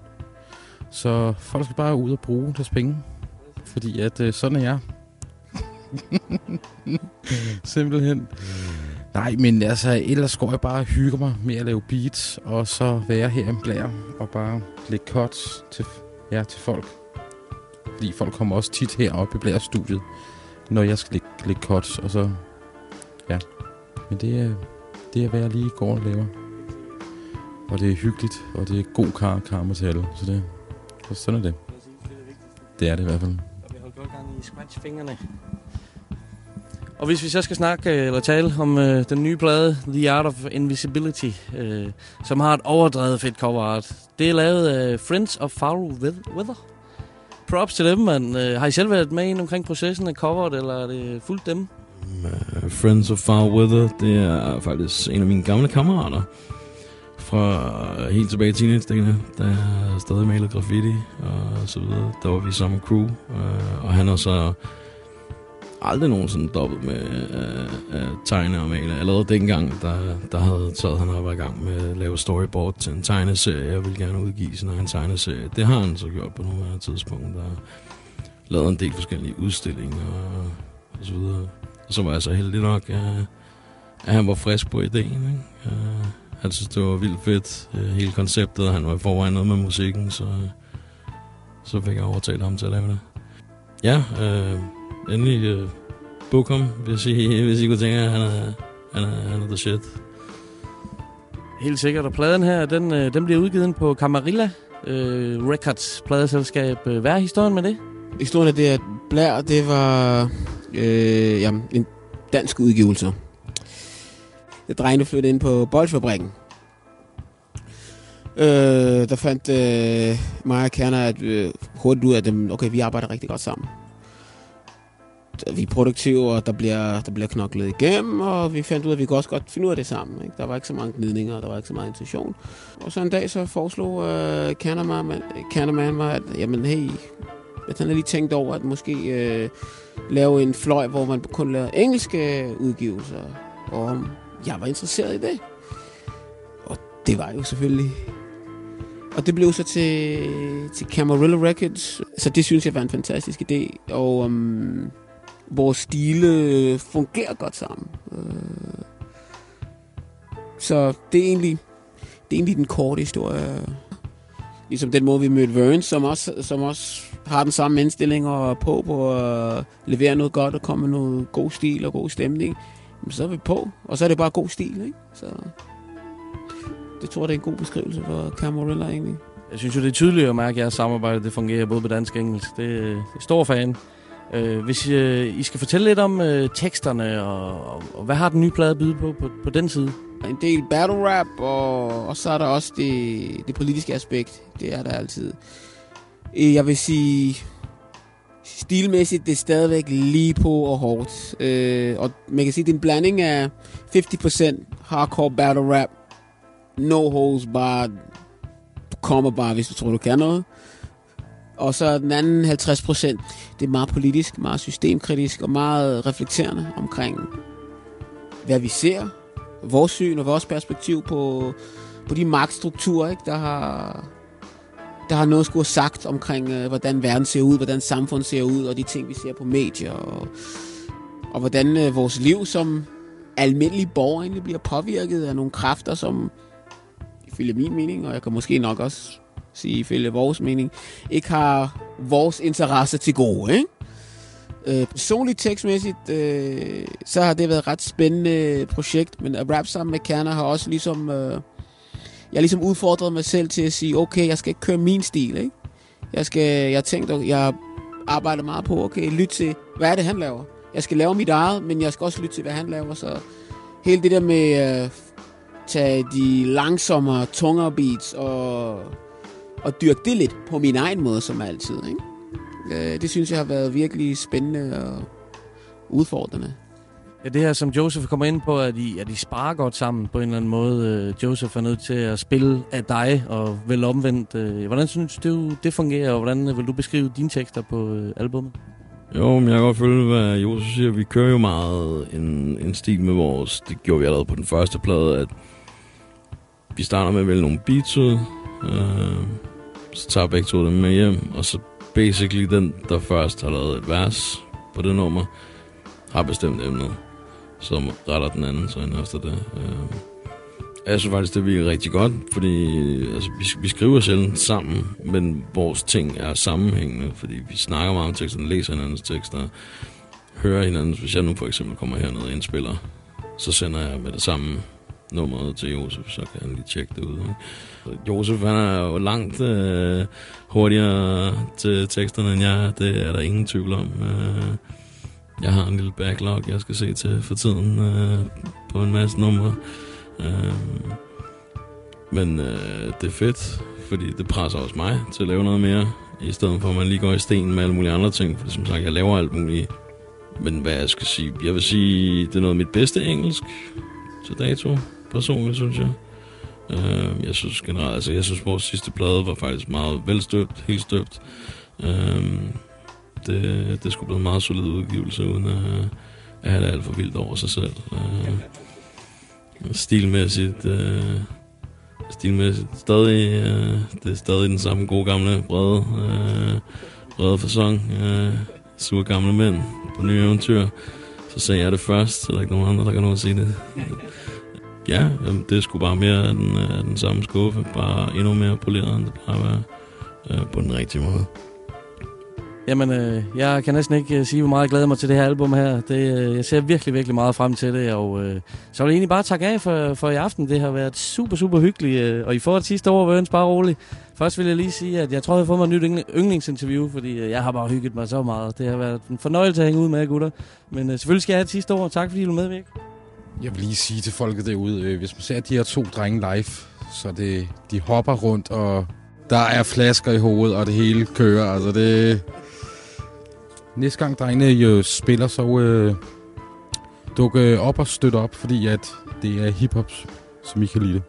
Så folk skal bare ud og bruge deres penge. Fordi at øh, sådan er jeg. Simpelthen. Nej, men altså, ellers går jeg bare og hygger mig med at lave beats, og så være her i blære og bare lægge cuts til, ja, til folk. Fordi folk kommer også tit herop i Blair studiet, når jeg skal lægge, lægge cuts, og så, ja. Men det er, det er, hvad jeg lige går og laver. Og det er hyggeligt, og det er god kar karma til alle, så det, så sådan er det. Det er det i hvert fald. Og vi har godt gang i scratch-fingrene. Og hvis vi så skal snakke øh, eller tale om øh, den nye plade, The Art of Invisibility, øh, som har et overdrevet fedt cover art. Det er lavet af Friends of Foul Weather. Props til dem, man. Øh, har I selv været med ind omkring processen af coveret, eller er det fuldt dem? Mm, øh, Friends of Foul Weather, det er faktisk en af mine gamle kammerater. Fra øh, helt tilbage i teenage da jeg stadig malede graffiti og så videre. Der var vi samme crew, og han har så aldrig nogensinde dobbelt med øh, øh, tegne og male. Allerede dengang, der, der havde taget han op i gang med at lave storyboard til en tegneserie. Jeg ville gerne udgive sin egen tegneserie. Det har han så gjort på nogle tidspunkt. Der lavet en del forskellige udstillinger og, og så videre. Og så var jeg så heldig nok, at, at han var frisk på ideen. Ikke? Uh, han synes, det var vildt fedt, øh, hele konceptet. Han var i forvejen noget med musikken, så, så fik jeg overtalt ham til at lave det. Ja, øh, endelig uh, book ham, hvis I, hvis I kunne tænke, at han er, han er, han er the shit. Helt sikkert. Og pladen her, den, øh, den bliver udgivet på Camarilla øh, Records pladeselskab. Øh, Hvad er historien med det? Historien er det, at Blær, det var øh, jamen, en dansk udgivelse. Det drengene flyttede ind på Boldfabrikken. Øh, der fandt øh, mig og Kerner at, øh, hurtigt ud af dem, okay, vi arbejder rigtig godt sammen. Vi er produktive, og der bliver, der bliver knoklet igennem, og vi fandt ud af, at vi kunne også godt finde ud af det sammen. Ikke? Der var ikke så mange gnidninger, og der var ikke så meget intention. Og så en dag så foreslog øh, Kernerman, Kernerman mig, at jamen, hey, at han havde lige tænkt over, at måske øh, lave en fløj, hvor man kun lavede engelske udgivelser. Og jeg var interesseret i det. Og det var jo selvfølgelig... Og det blev så til, til Camarilla Records. Så det synes jeg var en fantastisk idé. Og um, vores stile fungerer godt sammen. Øh, så det er egentlig, det er egentlig den korte historie. Ligesom den måde, vi mødte Verne, som også, som også har den samme indstilling og er på på at levere noget godt og komme med noget god stil og god stemning. Jamen, så er vi på, og så er det bare god stil, ikke? Så det tror jeg, det er en god beskrivelse for Camarilla egentlig. Jeg synes jo, det er tydeligt at mærke, at jeres samarbejde det fungerer både på dansk og engelsk. Det er stor fan. Øh, hvis øh, I skal fortælle lidt om øh, teksterne, og, og, og hvad har den nye plade at byde på, på på den side? En del battle rap, og, og så er der også det, det politiske aspekt. Det er der altid. Øh, Jeg vil sige, stilmæssigt, det er stadigvæk lige på og hårdt. Øh, og man kan sige, det er en blanding af 50% hardcore battle rap, no holds bare, du kommer bare, hvis du tror, du kan noget. Og så den anden 50 procent, det er meget politisk, meget systemkritisk og meget reflekterende omkring, hvad vi ser, vores syn og vores perspektiv på, på de magtstrukturer, ikke, der har der har noget skulle have sagt omkring, øh, hvordan verden ser ud, hvordan samfundet ser ud, og de ting, vi ser på medier, og, og hvordan øh, vores liv som almindelige borgere egentlig bliver påvirket af nogle kræfter, som ifølge min mening, og jeg kan måske nok også sige ifølge vores mening, ikke har vores interesse til gode, ikke? Øh, personligt tekstmæssigt, øh, så har det været et ret spændende projekt, men at rap sammen med Kerner har også ligesom... Øh, jeg har ligesom udfordret mig selv til at sige, okay, jeg skal ikke køre min stil, ikke? Jeg skal, jeg har tænkt, jeg arbejder meget på, okay, lyt til, hvad er det, han laver? Jeg skal lave mit eget, men jeg skal også lytte til, hvad han laver, så hele det der med at tage de langsommere, tungere beats og, og dyrke det lidt på min egen måde, som altid, ikke? Øh, det synes jeg har været virkelig spændende og udfordrende. Ja, det her, som Joseph kommer ind på, at I, at I sparer godt sammen på en eller anden måde. Øh, Joseph er nødt til at spille af dig, og vel omvendt. øh, Hvordan synes du, det fungerer, og hvordan vil du beskrive dine tekster på øh, albumet? Jo, men jeg kan godt følge, hvad Josef siger. Vi kører jo meget en, en stil med vores... Det gjorde vi allerede på den første plade, at vi starter med at vælge nogle beats ud. Øh, så tager begge to dem med hjem, og så basically den, der først har lavet et vers på det nummer, har bestemt emnet, som retter den anden så efter det. Øh, jeg synes faktisk, det virker rigtig godt, fordi altså, vi, vi skriver sjældent sammen, men vores ting er sammenhængende, fordi vi snakker meget om teksterne, læser hinandens tekster, hører hinandens. Hvis jeg nu for eksempel kommer herned og indspiller, så sender jeg med det samme nummeret til Josef, så kan han lige tjekke det ud. Ikke? Så Josef han er jo langt øh, hurtigere til teksterne end jeg. Det er der ingen tvivl om. Øh, jeg har en lille backlog, jeg skal se til for tiden øh, på en masse numre. Øh, men øh, det er fedt, fordi det presser også mig til at lave noget mere, i stedet for at man lige går i sten med alle mulige andre ting. For som sagt, jeg laver alt muligt. Men hvad jeg skal sige, jeg vil sige, det er noget af mit bedste engelsk til dato, personligt, synes jeg. Øh, jeg synes generelt, altså jeg synes, vores sidste plade var faktisk meget velstøbt, helt støbt. Øh, det, det skulle blive en meget solid udgivelse, uden at, at have det alt for vildt over sig selv. Øh, stilmæssigt, øh, stilmæssigt stadig, øh, det er stadig den samme gode gamle brede, øh, brede fasong. Øh, sure gamle mænd på nye eventyr. Så sagde jeg det først, så der er ikke nogen andre, der kan nå at sige det. Ja, jamen, det er sgu bare mere af den, af den samme skuffe, bare endnu mere poleret, end det plejer at være øh, på den rigtige måde. Jamen, øh, jeg kan næsten ikke øh, sige, hvor meget jeg glæder mig til det her album her. Det, øh, jeg ser virkelig, virkelig meget frem til det, og øh, så vil jeg egentlig bare takke af for, for i aften. Det har været super, super hyggeligt, øh, og I får det sidste år, Vørens, bare roligt. Først vil jeg lige sige, at jeg tror, jeg har fået mig et nyt yndlingsinterview, fordi øh, jeg har bare hygget mig så meget. Det har været en fornøjelse at hænge ud med jer, gutter. Men øh, selvfølgelig skal jeg have det sidste år. Tak fordi I vil medvirke. Jeg vil lige sige til folket derude, øh, hvis man ser de her to drenge live, så det, de hopper rundt, og der er flasker i hovedet, og det hele kører. Altså det... Næste gang drengene jo spiller, så øh, dukke øh, op og støtte op, fordi at det er hiphop, som I kan lide.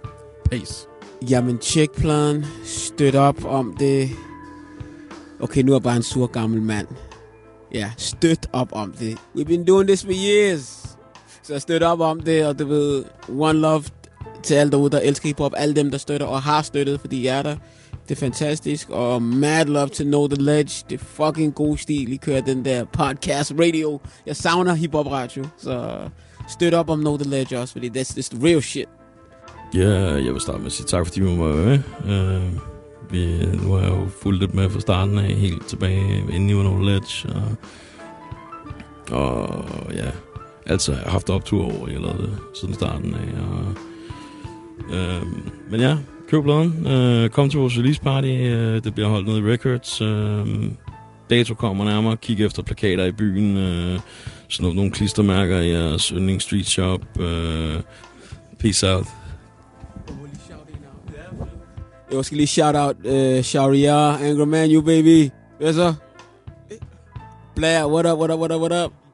Peace. Jamen, tjek pladen. Støt op om det. Okay, nu er jeg bare en sur gammel mand. Ja, støt op om det. We've been doing this for years. Så støt op om det, og du ved, one love til alle derude, der elsker hiphop. Alle dem, der støtter og har støttet, fordi I er der. Det er fantastisk. Og mad love to Know The Ledge. Det er fucking god stil. I kører den der podcast radio. Jeg savner hiphop radio. Så støt op om Know The Ledge også, fordi that's, just real shit. Ja, jeg vil starte med at sige tak, fordi vi må være med. Uh, vi, nu har jeg jo fulgt lidt med fra starten af, helt tilbage inden i Under Ledge. Og, og ja, altså har haft optur over, jeg lavede det siden starten af. Og, øh, men ja, køb pladen. Øh, kom til vores release party. Øh, det bliver holdt nede i Records. Øh, dato kommer nærmere. Kig efter plakater i byen. Øh, snup nogle klistermærker i jeres yndlings street shop. Øh, peace out. Jeg skal lige shout out uh, Sharia, Angry Man, you baby. Hvad så? Blair, what up, what up, what up, what up?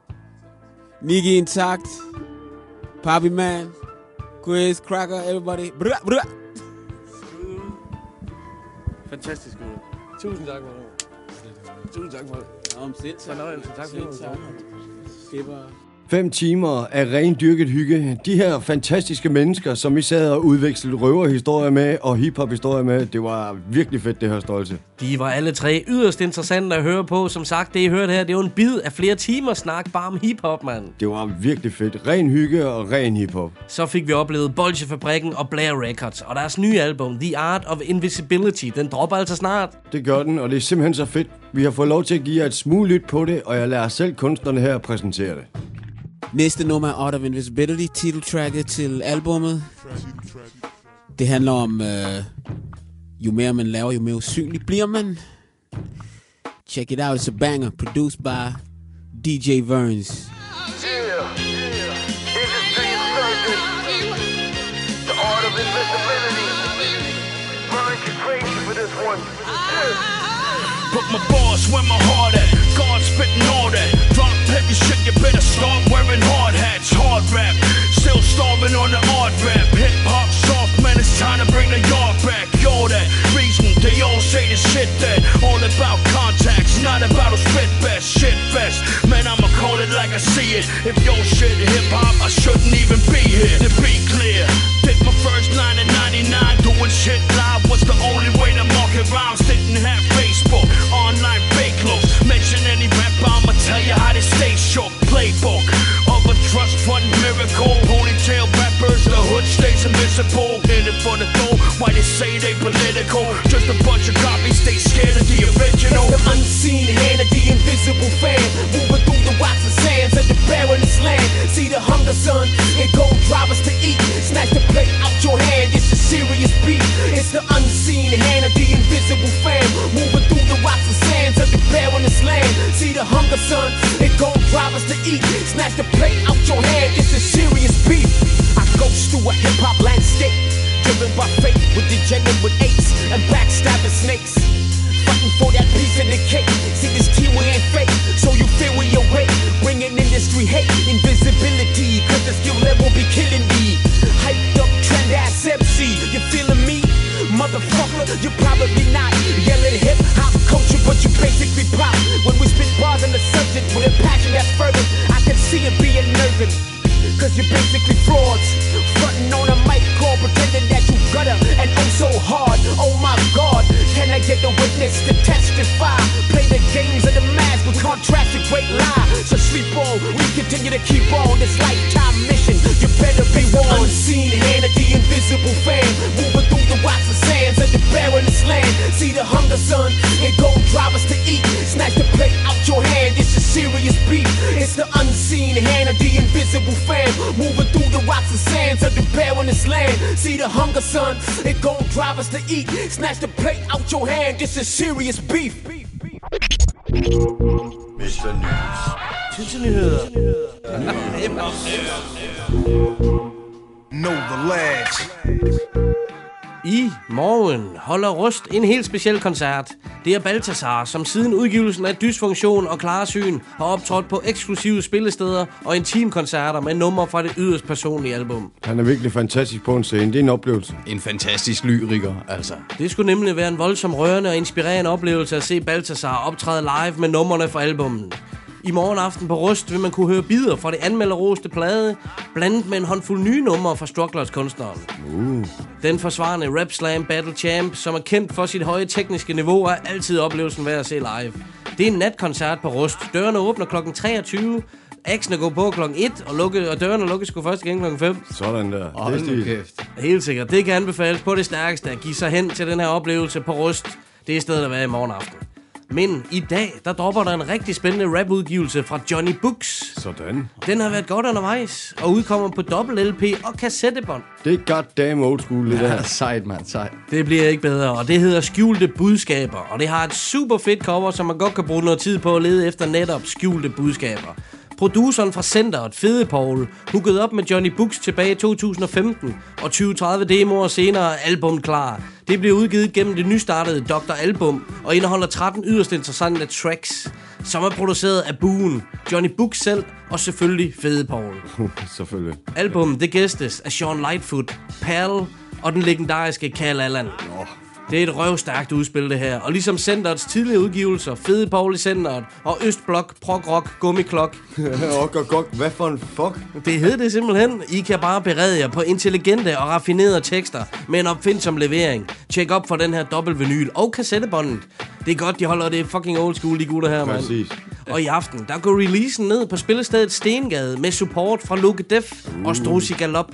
Niggy intakt. Poppy Man. Quiz, Cracker, everybody. Brr, brr. Fantastisk, gutter. Tusind tak for det. Tusind tak for det. Om selv tak. Fornøjelse. Tak for det. Var... Fem timer af ren dyrket hygge. De her fantastiske mennesker, som vi sad og udvekslede røverhistorier med og hiphop-historier med, det var virkelig fedt, det her stolte. De var alle tre yderst interessante at høre på. Som sagt, det I hørte her, det jo en bid af flere timer snak bare om hiphop, mand. Det var virkelig fedt. Ren hygge og ren hiphop. Så fik vi oplevet Bolsjefabrikken og Blair Records, og deres nye album, The Art of Invisibility, den dropper altså snart. Det gør den, og det er simpelthen så fedt. Vi har fået lov til at give jer et smule lyt på det, og jeg lader selv kunstnerne her præsentere det. Næste nummer er Out of Invisibility, titeltracket til albummet. Det handler om, øh, jo mere man laver, jo mere usynlig bliver man. Check it out, it's a banger, produced by DJ Verns. Put my balls where my heart at. God spitting you better start wearing hard hats. Hard rap. Still starving on the hard rap. Hip hop soft, man, it's time to bring the yard back. Yo, that reason they all say this shit that. All about contacts, not about a spit best. Shit fest. Man, I'ma call it like I see it. If your shit hip hop, I shouldn't even be here. To be clear, stays. In it for the throne, why they say they political? Just a bunch of copies, they scared of the original. The unseen hand of the invisible fan. Moving through the rocks and sands of the barrenest land. See the hunger, son, it go drive us to eat. Snatch the plate out your hand, it's a serious beat. It's the unseen hand of the invisible fan. Moving through the rocks and sands of the barrenest land. See the hunger, son, it go drive us to eat. Snatch the plate out your hand, it's a serious through a hip-hop landscape Driven by fate with degenerate apes and backstabbing snakes Fighting for that piece of the cake. See this we ain't fake, so you feel we awake. Bringing industry hate, invisibility, cause the skill level be killing me. Hyped up trend ass MC, you feeling me? Motherfucker, you probably not yelling hip hop culture, but you basically pop. When we spit bars on the subject with a passion that's fervent, I can see it being nerving. Cause you're basically frauds. Get the witness to testify? Play the games of the mask with contracts a great lie. So sleep on, we continue to keep on this lifetime mission. You better be warned. Unseen hand of the invisible fan, moving through the rocks and sands of the barrenest land. See the hunger, son, it gon' drive us to eat. Snatch the plate out your hand, it's a serious beat. It's the unseen hand of the invisible fan, moving through the rocks and sands of the barrenest land. See the hunger, son, it gon' drive us to eat. Snatch the plate out your hand, this is serious beef. Mr. News. Tidsnyheder. Know the lads. I morgen holder Rust en helt speciel koncert. Det er Baltasar, som siden udgivelsen af Dysfunktion og Klarsyn har optrådt på eksklusive spillesteder og intimkoncerter med numre fra det yderst personlige album. Han er virkelig fantastisk på en scene. Det er en oplevelse. En fantastisk lyriker, altså. Det skulle nemlig være en voldsom rørende og inspirerende oplevelse at se Baltasar optræde live med numrene fra albummet. I morgen aften på Rust vil man kunne høre bidder fra det anmelderoste plade, blandet med en håndfuld nye numre fra Strugglers kunstneren. Uh. Den forsvarende Rap Slam Battle Champ, som er kendt for sit høje tekniske niveau, er altid oplevelsen værd at se live. Det er en natkoncert på Rust. Dørene åbner kl. 23. Aksene går på kl. 1, og, lukke, og dørene lukkes sgu først igen kl. 5. Sådan der. Hold det er kæft. Helt sikkert. Det kan anbefales på det stærkeste at give sig hen til den her oplevelse på Rust. Det er stedet at være i morgen aften. Men i dag, der dropper der en rigtig spændende rapudgivelse fra Johnny Books. Sådan. Den har været godt undervejs, og udkommer på dobbelt LP og kassettebånd. Det er goddamn old school, det der. Ja, sejt, mand, sejt. Det bliver ikke bedre, og det hedder Skjulte Budskaber. Og det har et super fedt cover, som man godt kan bruge noget tid på at lede efter netop skjulte budskaber. Produceren fra centeret, Fede Paul, huggede op med Johnny Books tilbage i 2015, og 20-30 demoer senere er album klar. Det bliver udgivet gennem det nystartede Dr. Album, og indeholder 13 yderst interessante tracks, som er produceret af Boone, Johnny Books selv, og selvfølgelig Fede Paul. Selvfølgelig. Album det gæstes af Sean Lightfoot, Pal og den legendariske Cal Allen. Det er et røvstærkt udspil, det her. Og ligesom Centerets tidligere udgivelser, Fede Paul i Centeret og Østblok, Prog Rock, Gummiklok. og og, hvad for en fuck? Det hed det simpelthen. I kan bare berede jer på intelligente og raffinerede tekster med en opfindsom levering. Tjek op for den her dobbelt-vinyl og kassettebåndet. Det er godt, de holder det fucking old school, de gutter her, mand. Præcis. Og i aften, der går releasen ned på spillestedet Stengade med support fra Luke Def uh. og Strusi Galop.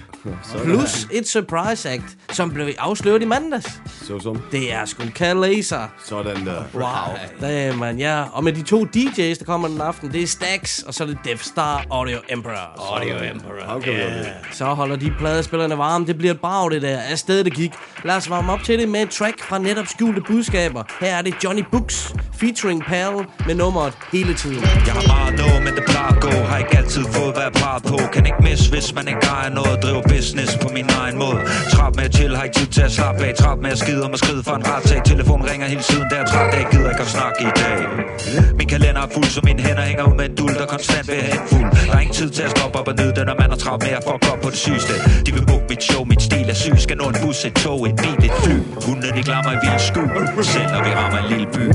Plus et surprise act, som blev afsløret i mandags. Så som. Det er sgu Cal Laser. Sådan der. Wow. Det man, ja. Og med de to DJ's, der kommer den aften, det er Stax, og så er det Death Star Audio Emperor. Audio Emperor. Yeah. Så holder de pladespillerne varme. Det bliver et brag, det der. Afsted det gik. Lad os varme op til det med et track fra netop skjulte budskaber. Her er det Johnny Books featuring Pal med nummeret hele tiden. Jeg har meget at nå, men det plejer at gå. Har ikke altid fået, hvad jeg plejer på. Kan ikke miss, hvis man ikke ejer noget. Driver business på min egen måde. Trap med at chill, har ikke tid til at slappe af. Trap med at skide om at skride for en retssag Telefon ringer hele tiden, der er træt af. Gider ikke at snakke i dag. Min kalender er fuld, så mine hænder hænger ud med en dul Der konstant vil have en fuld. Der er ingen tid til at stoppe op og nyde det Når man er travlt med at fuck op på det sygeste. De vil book mit show, mit stil er syg. Skal nå en bus, et tog, et bil, et fly. Hundene de glammer i vild skue Selv når vi rammer en lille by.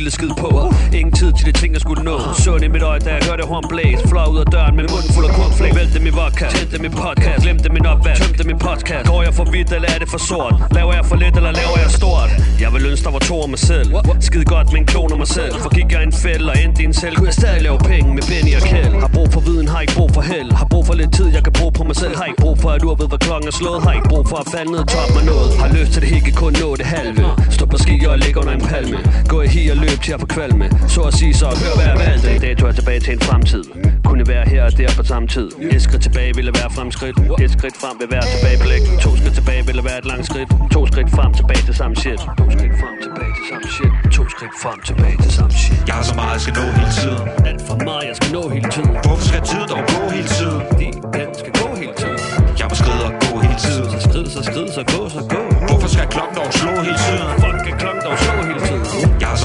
Lille skid på Ingen tid til de ting, jeg skulle nå. Så i mit øje, da jeg hørte horn blæse. Fløj ud af døren med munden fuld af cornflakes. Vælte min vodka, tændte min podcast. Glemte min opvask, tømte min podcast. Går jeg for vidt, eller er det for sort? Laver jeg for lidt, eller laver jeg stort? Jeg vil ønske, der var to af mig selv. Skide godt med en klon af mig selv. For gik jeg en fælde og endte i en selv Kunne jeg stadig lave penge med Benny og Kjell Har brug for viden, har ikke brug for held. Har brug for lidt tid, jeg kan bruge på mig selv. Har ikke brug for at du ved, hvad klokken er slået. Har ikke brug for at falde ned og mig noget. Har lyst til det helt, kun nå det halve. Stå på ski og ligge under en palme. Gå i hi og løb til at få kvalme Så at sige så, hør hvad jeg valgte I dag tog jeg tilbage til en fremtid. Kunne være her og der på samme tid. Et skridt tilbage ville være fremskridt. Et skridt frem vil være tilbageblik. To skridt tilbage ville være et langt skridt. To skridt frem tilbage til samme shit. To skridt frem tilbage til samme shit. To skridt frem tilbage til samme shit. Jeg har så meget, jeg skal nå hele tiden. Alt for meget, jeg skal nå hele tiden. Hvorfor skal tiden dog gå hele tiden? Fordi den skal gå hele tiden. Jeg må skride og gå hele tiden. Så skrid, så skrid, så gå, så gå. Hvorfor skal klokken dog slå hele tiden? Fuck,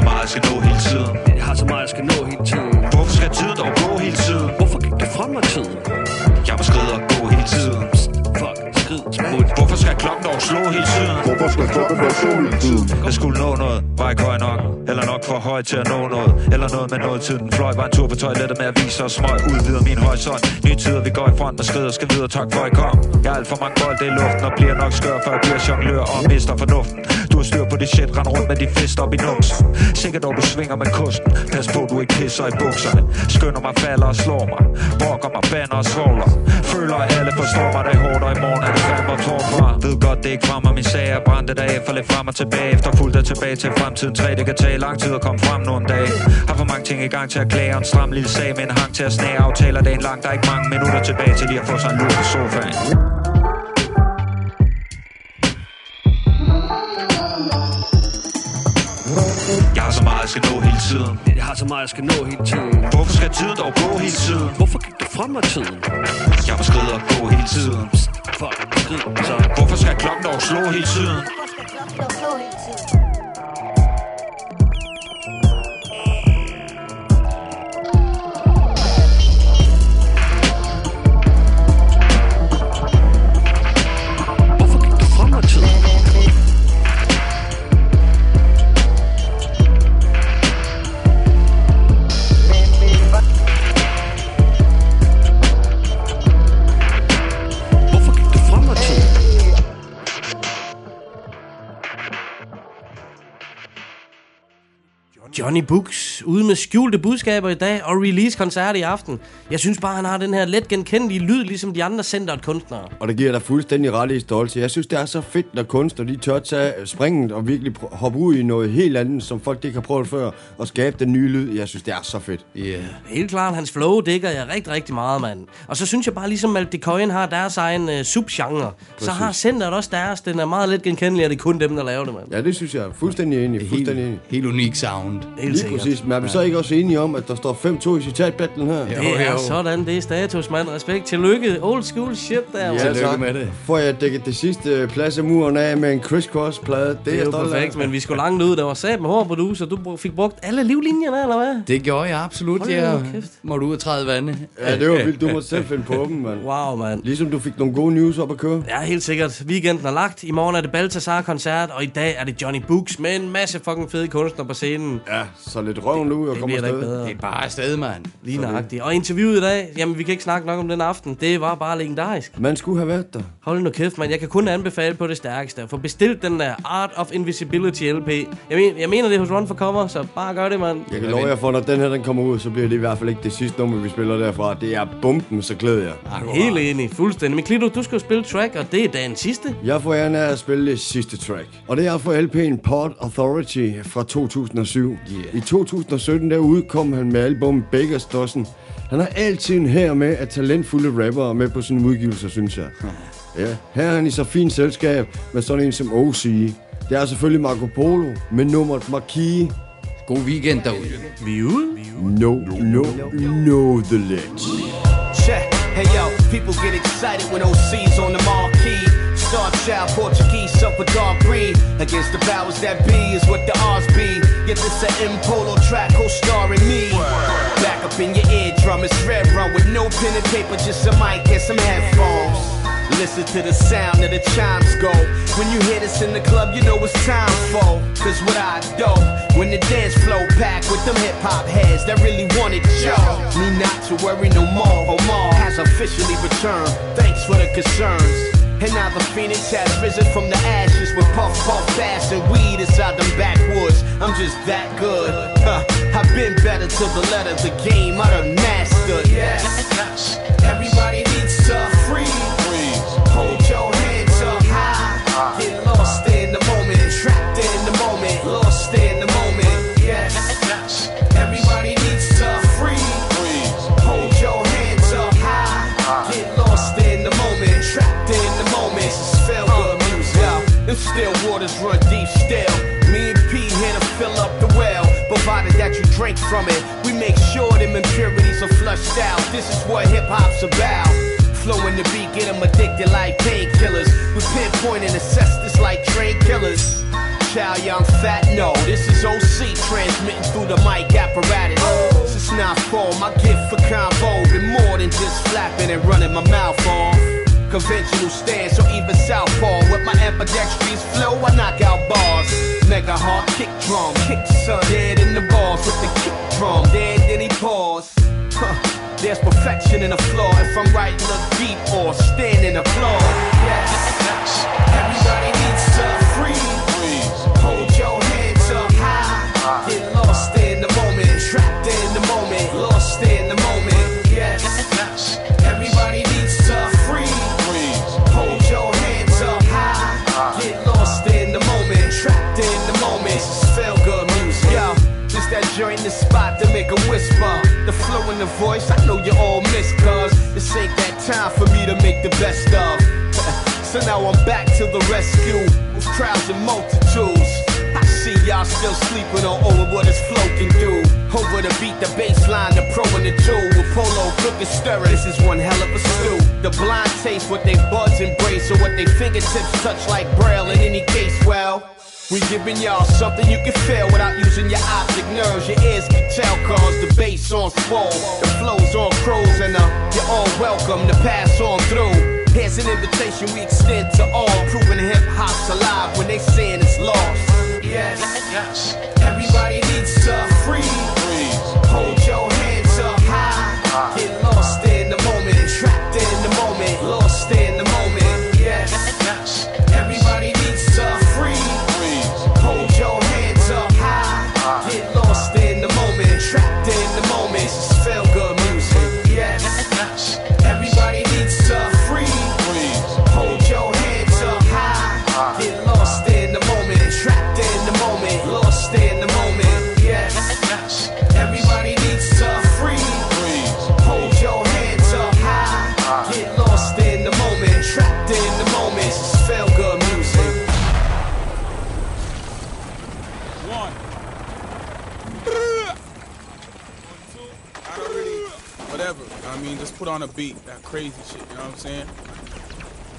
meget, jeg skal nå hele tiden. Jeg har så meget, jeg skal nå klokken dog slå hele tiden? Hvorfor skal klokken dog slå hele tiden? Jeg skulle nå noget, var ikke høj nok. Eller nok for høj til at nå noget. Eller noget med noget tiden. Fløj var en tur på toilettet med aviser og smøg. Udvider min horisont. Nye tider, vi går i front og skrider. skal videre. Tak for at I kom. Jeg er alt for mange bolde i luften Og bliver nok skør, før jeg bliver jonglør Og mister fornuften. Du har styr på det shit, rend rundt med de fest op i nums Sikkert dog du svinger med kusten. Pas på, du ikke pisser i bukserne. Skynder mig, falder og slår mig. Brokker mig, bander og svogler. Føler at alle forstår mig, det er hårdt Og i morgen er det fandme tårfra. Ved ved godt, det ikke mig, min sag er brændte dag For lidt frem og tilbage, efter fuldt af tilbage til fremtiden. Tre, det kan tage lang tid at komme frem nogle dage Har for mange ting i gang til at klage En stram lille sag med en hang til at snage Aftaler dagen lang, der er ikke mange minutter tilbage Til lige at få sig en lur på sofaen. Jeg har så meget, jeg skal nå hele tiden. Jeg har så meget, jeg skal nå hele tiden. Hvorfor skal tiden dog gå hele tiden? Hvorfor gik det fra mig tiden? Jeg må skride og gå hele tiden Fuck, skrid, så Hvorfor skal klokken dog slå hele tiden? Johnny Books ude med skjulte budskaber i dag og release-koncert i aften. Jeg synes bare, han har den her let genkendelige lyd, ligesom de andre centeret kunstnere. Og det giver dig fuldstændig ret i stolte. Jeg synes, det er så fedt, når kunstnere de tør tage springet og virkelig pr- hoppe ud i noget helt andet, som folk ikke har prøvet før, og skabe den nye lyd. Jeg synes, det er så fedt. Ja, yeah. helt klart. Hans flow dækker jeg rigtig, rigtig meget, mand. Og så synes jeg bare, ligesom Malte Coyne har deres egen uh, subgenre, så har centeret også deres. Den er meget let genkendelig, og det er kun dem, der laver det, mand. Ja, det synes jeg er fuldstændig enig. Fuldstændig enig. Helt unik sound. Helt Lige sikkert. præcis. Men er vi så ikke også enige om, at der står 5-2 i citatbattlen her? Det er sådan, det er status, mand. Respekt. Tillykke. Old school shit der. Ja, mand. tak. Får jeg dækket det sidste plads af muren af med en crisscross-plade. Det, Det er jeg jo stolt af. perfekt, men vi skulle langt ud. Der var sat med hård producer. Du br- fik brugt alle livlinjerne, eller hvad? Det gjorde jeg absolut, Hold ja. nu kæft. Må du ud og træde vande. Ja, det var vildt. Du måtte selv finde på dem, mand. Wow, mand. Ligesom du fik nogle gode news op at køre. Ja, helt sikkert. Weekenden er lagt. I morgen er det Balthasar-koncert, og i dag er det Johnny Books med en masse fucking fede kunstnere på scenen. Ja, så lidt røven ud og det kommer afsted. Det er bare afsted, mand. Lige nøjagtigt. Og interviewet i dag, jamen vi kan ikke snakke nok om den aften. Det var bare legendarisk. Man skulle have været der. Hold nu kæft, man. Jeg kan kun anbefale på det stærkeste. For bestilt den der Art of Invisibility LP. Jeg, men, jeg mener det er hos Run for Cover, så bare gør det, mand. Jeg kan love jer for, når den her den kommer ud, så bliver det i hvert fald ikke det sidste nummer, vi spiller derfra. Det er bomben, så glæder jeg. Helt enig, fuldstændig. Men Klito, du skal jo spille track, og det er dagens sidste. Jeg får æren af at spille det sidste track. Og det er for LP'en Port Authority fra 2007. Yeah. I 2017 der udkom han med albummet Baker's Dozen. Han har altid en her med af talentfulde rappere med på sine udgivelser, synes jeg. Ja, her er han i så fint selskab med sådan en som OC. Det er selvfølgelig Marco Polo med nummeret Marquis. God weekend derude. Vi er ude. No, no, no the ledge. Check. Hey yo, people get excited when OC's on the marquee. Star child, Portuguese, up a dark breed. Against the powers that be is what the R's be. Yet this a M Polo track, co-starring me. Back up in your eardrum, it's red run with no pen and paper, just a mic and some headphones. Listen to the sound of the chimes go. When you hear this in the club, you know it's time for. Cause what I do, when the dance flow packed with them hip hop heads that really wanted show. Me not to worry no more. Omar has officially returned. Thanks for the concerns. And now the phoenix has risen from the ashes with puff puff fast and weed inside them backwoods. I'm just that good. Huh. I've been better to the letter. The game I done mastered. Yes. Everybody waters run deep still. Me and P here to fill up the well. Provided that you drink from it. We make sure them impurities are flushed out. This is what hip hop's about. Flowing the beat, get them addicted like painkillers. We pinpoint and assess this like train killers. Child, young fat, no. This is OC transmitting through the mic apparatus. Since not fall, my gift for combo been more than just flapping and running my mouth off. Conventional stance or even southpaw. With my ambidextrous flow, I knock out bars. Mega hard kick drum, kick sun dead in the balls with the kick drum. Dead, then he pause. Huh. There's perfection in the floor. If I'm right, look deep or stand in the cuz this ain't that time for me to make the best of. so now I'm back to the rescue with crowds and multitudes. I see y'all still sleeping on over what flow can do. Over the beat, the bass line, the pro and the two. With polo cooking stirring, this is one hell of a stew. The blind taste what they buds embrace or what they fingertips touch like braille in any case, well. We giving y'all something you can feel without using your optic nerves. Your ears can tell cause the bass on swole, the flows on crows, and uh, you're all welcome to pass on through. Here's an invitation we extend to all, proving hip hop's alive when they saying it's lost. Yes, yes. Everybody needs to freeze. On a beat, that crazy shit, you know what I'm saying?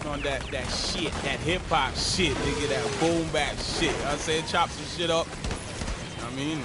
On that that shit, that hip hop shit, nigga, that boom bap shit. You know I'm saying? Chop some shit up. I mean,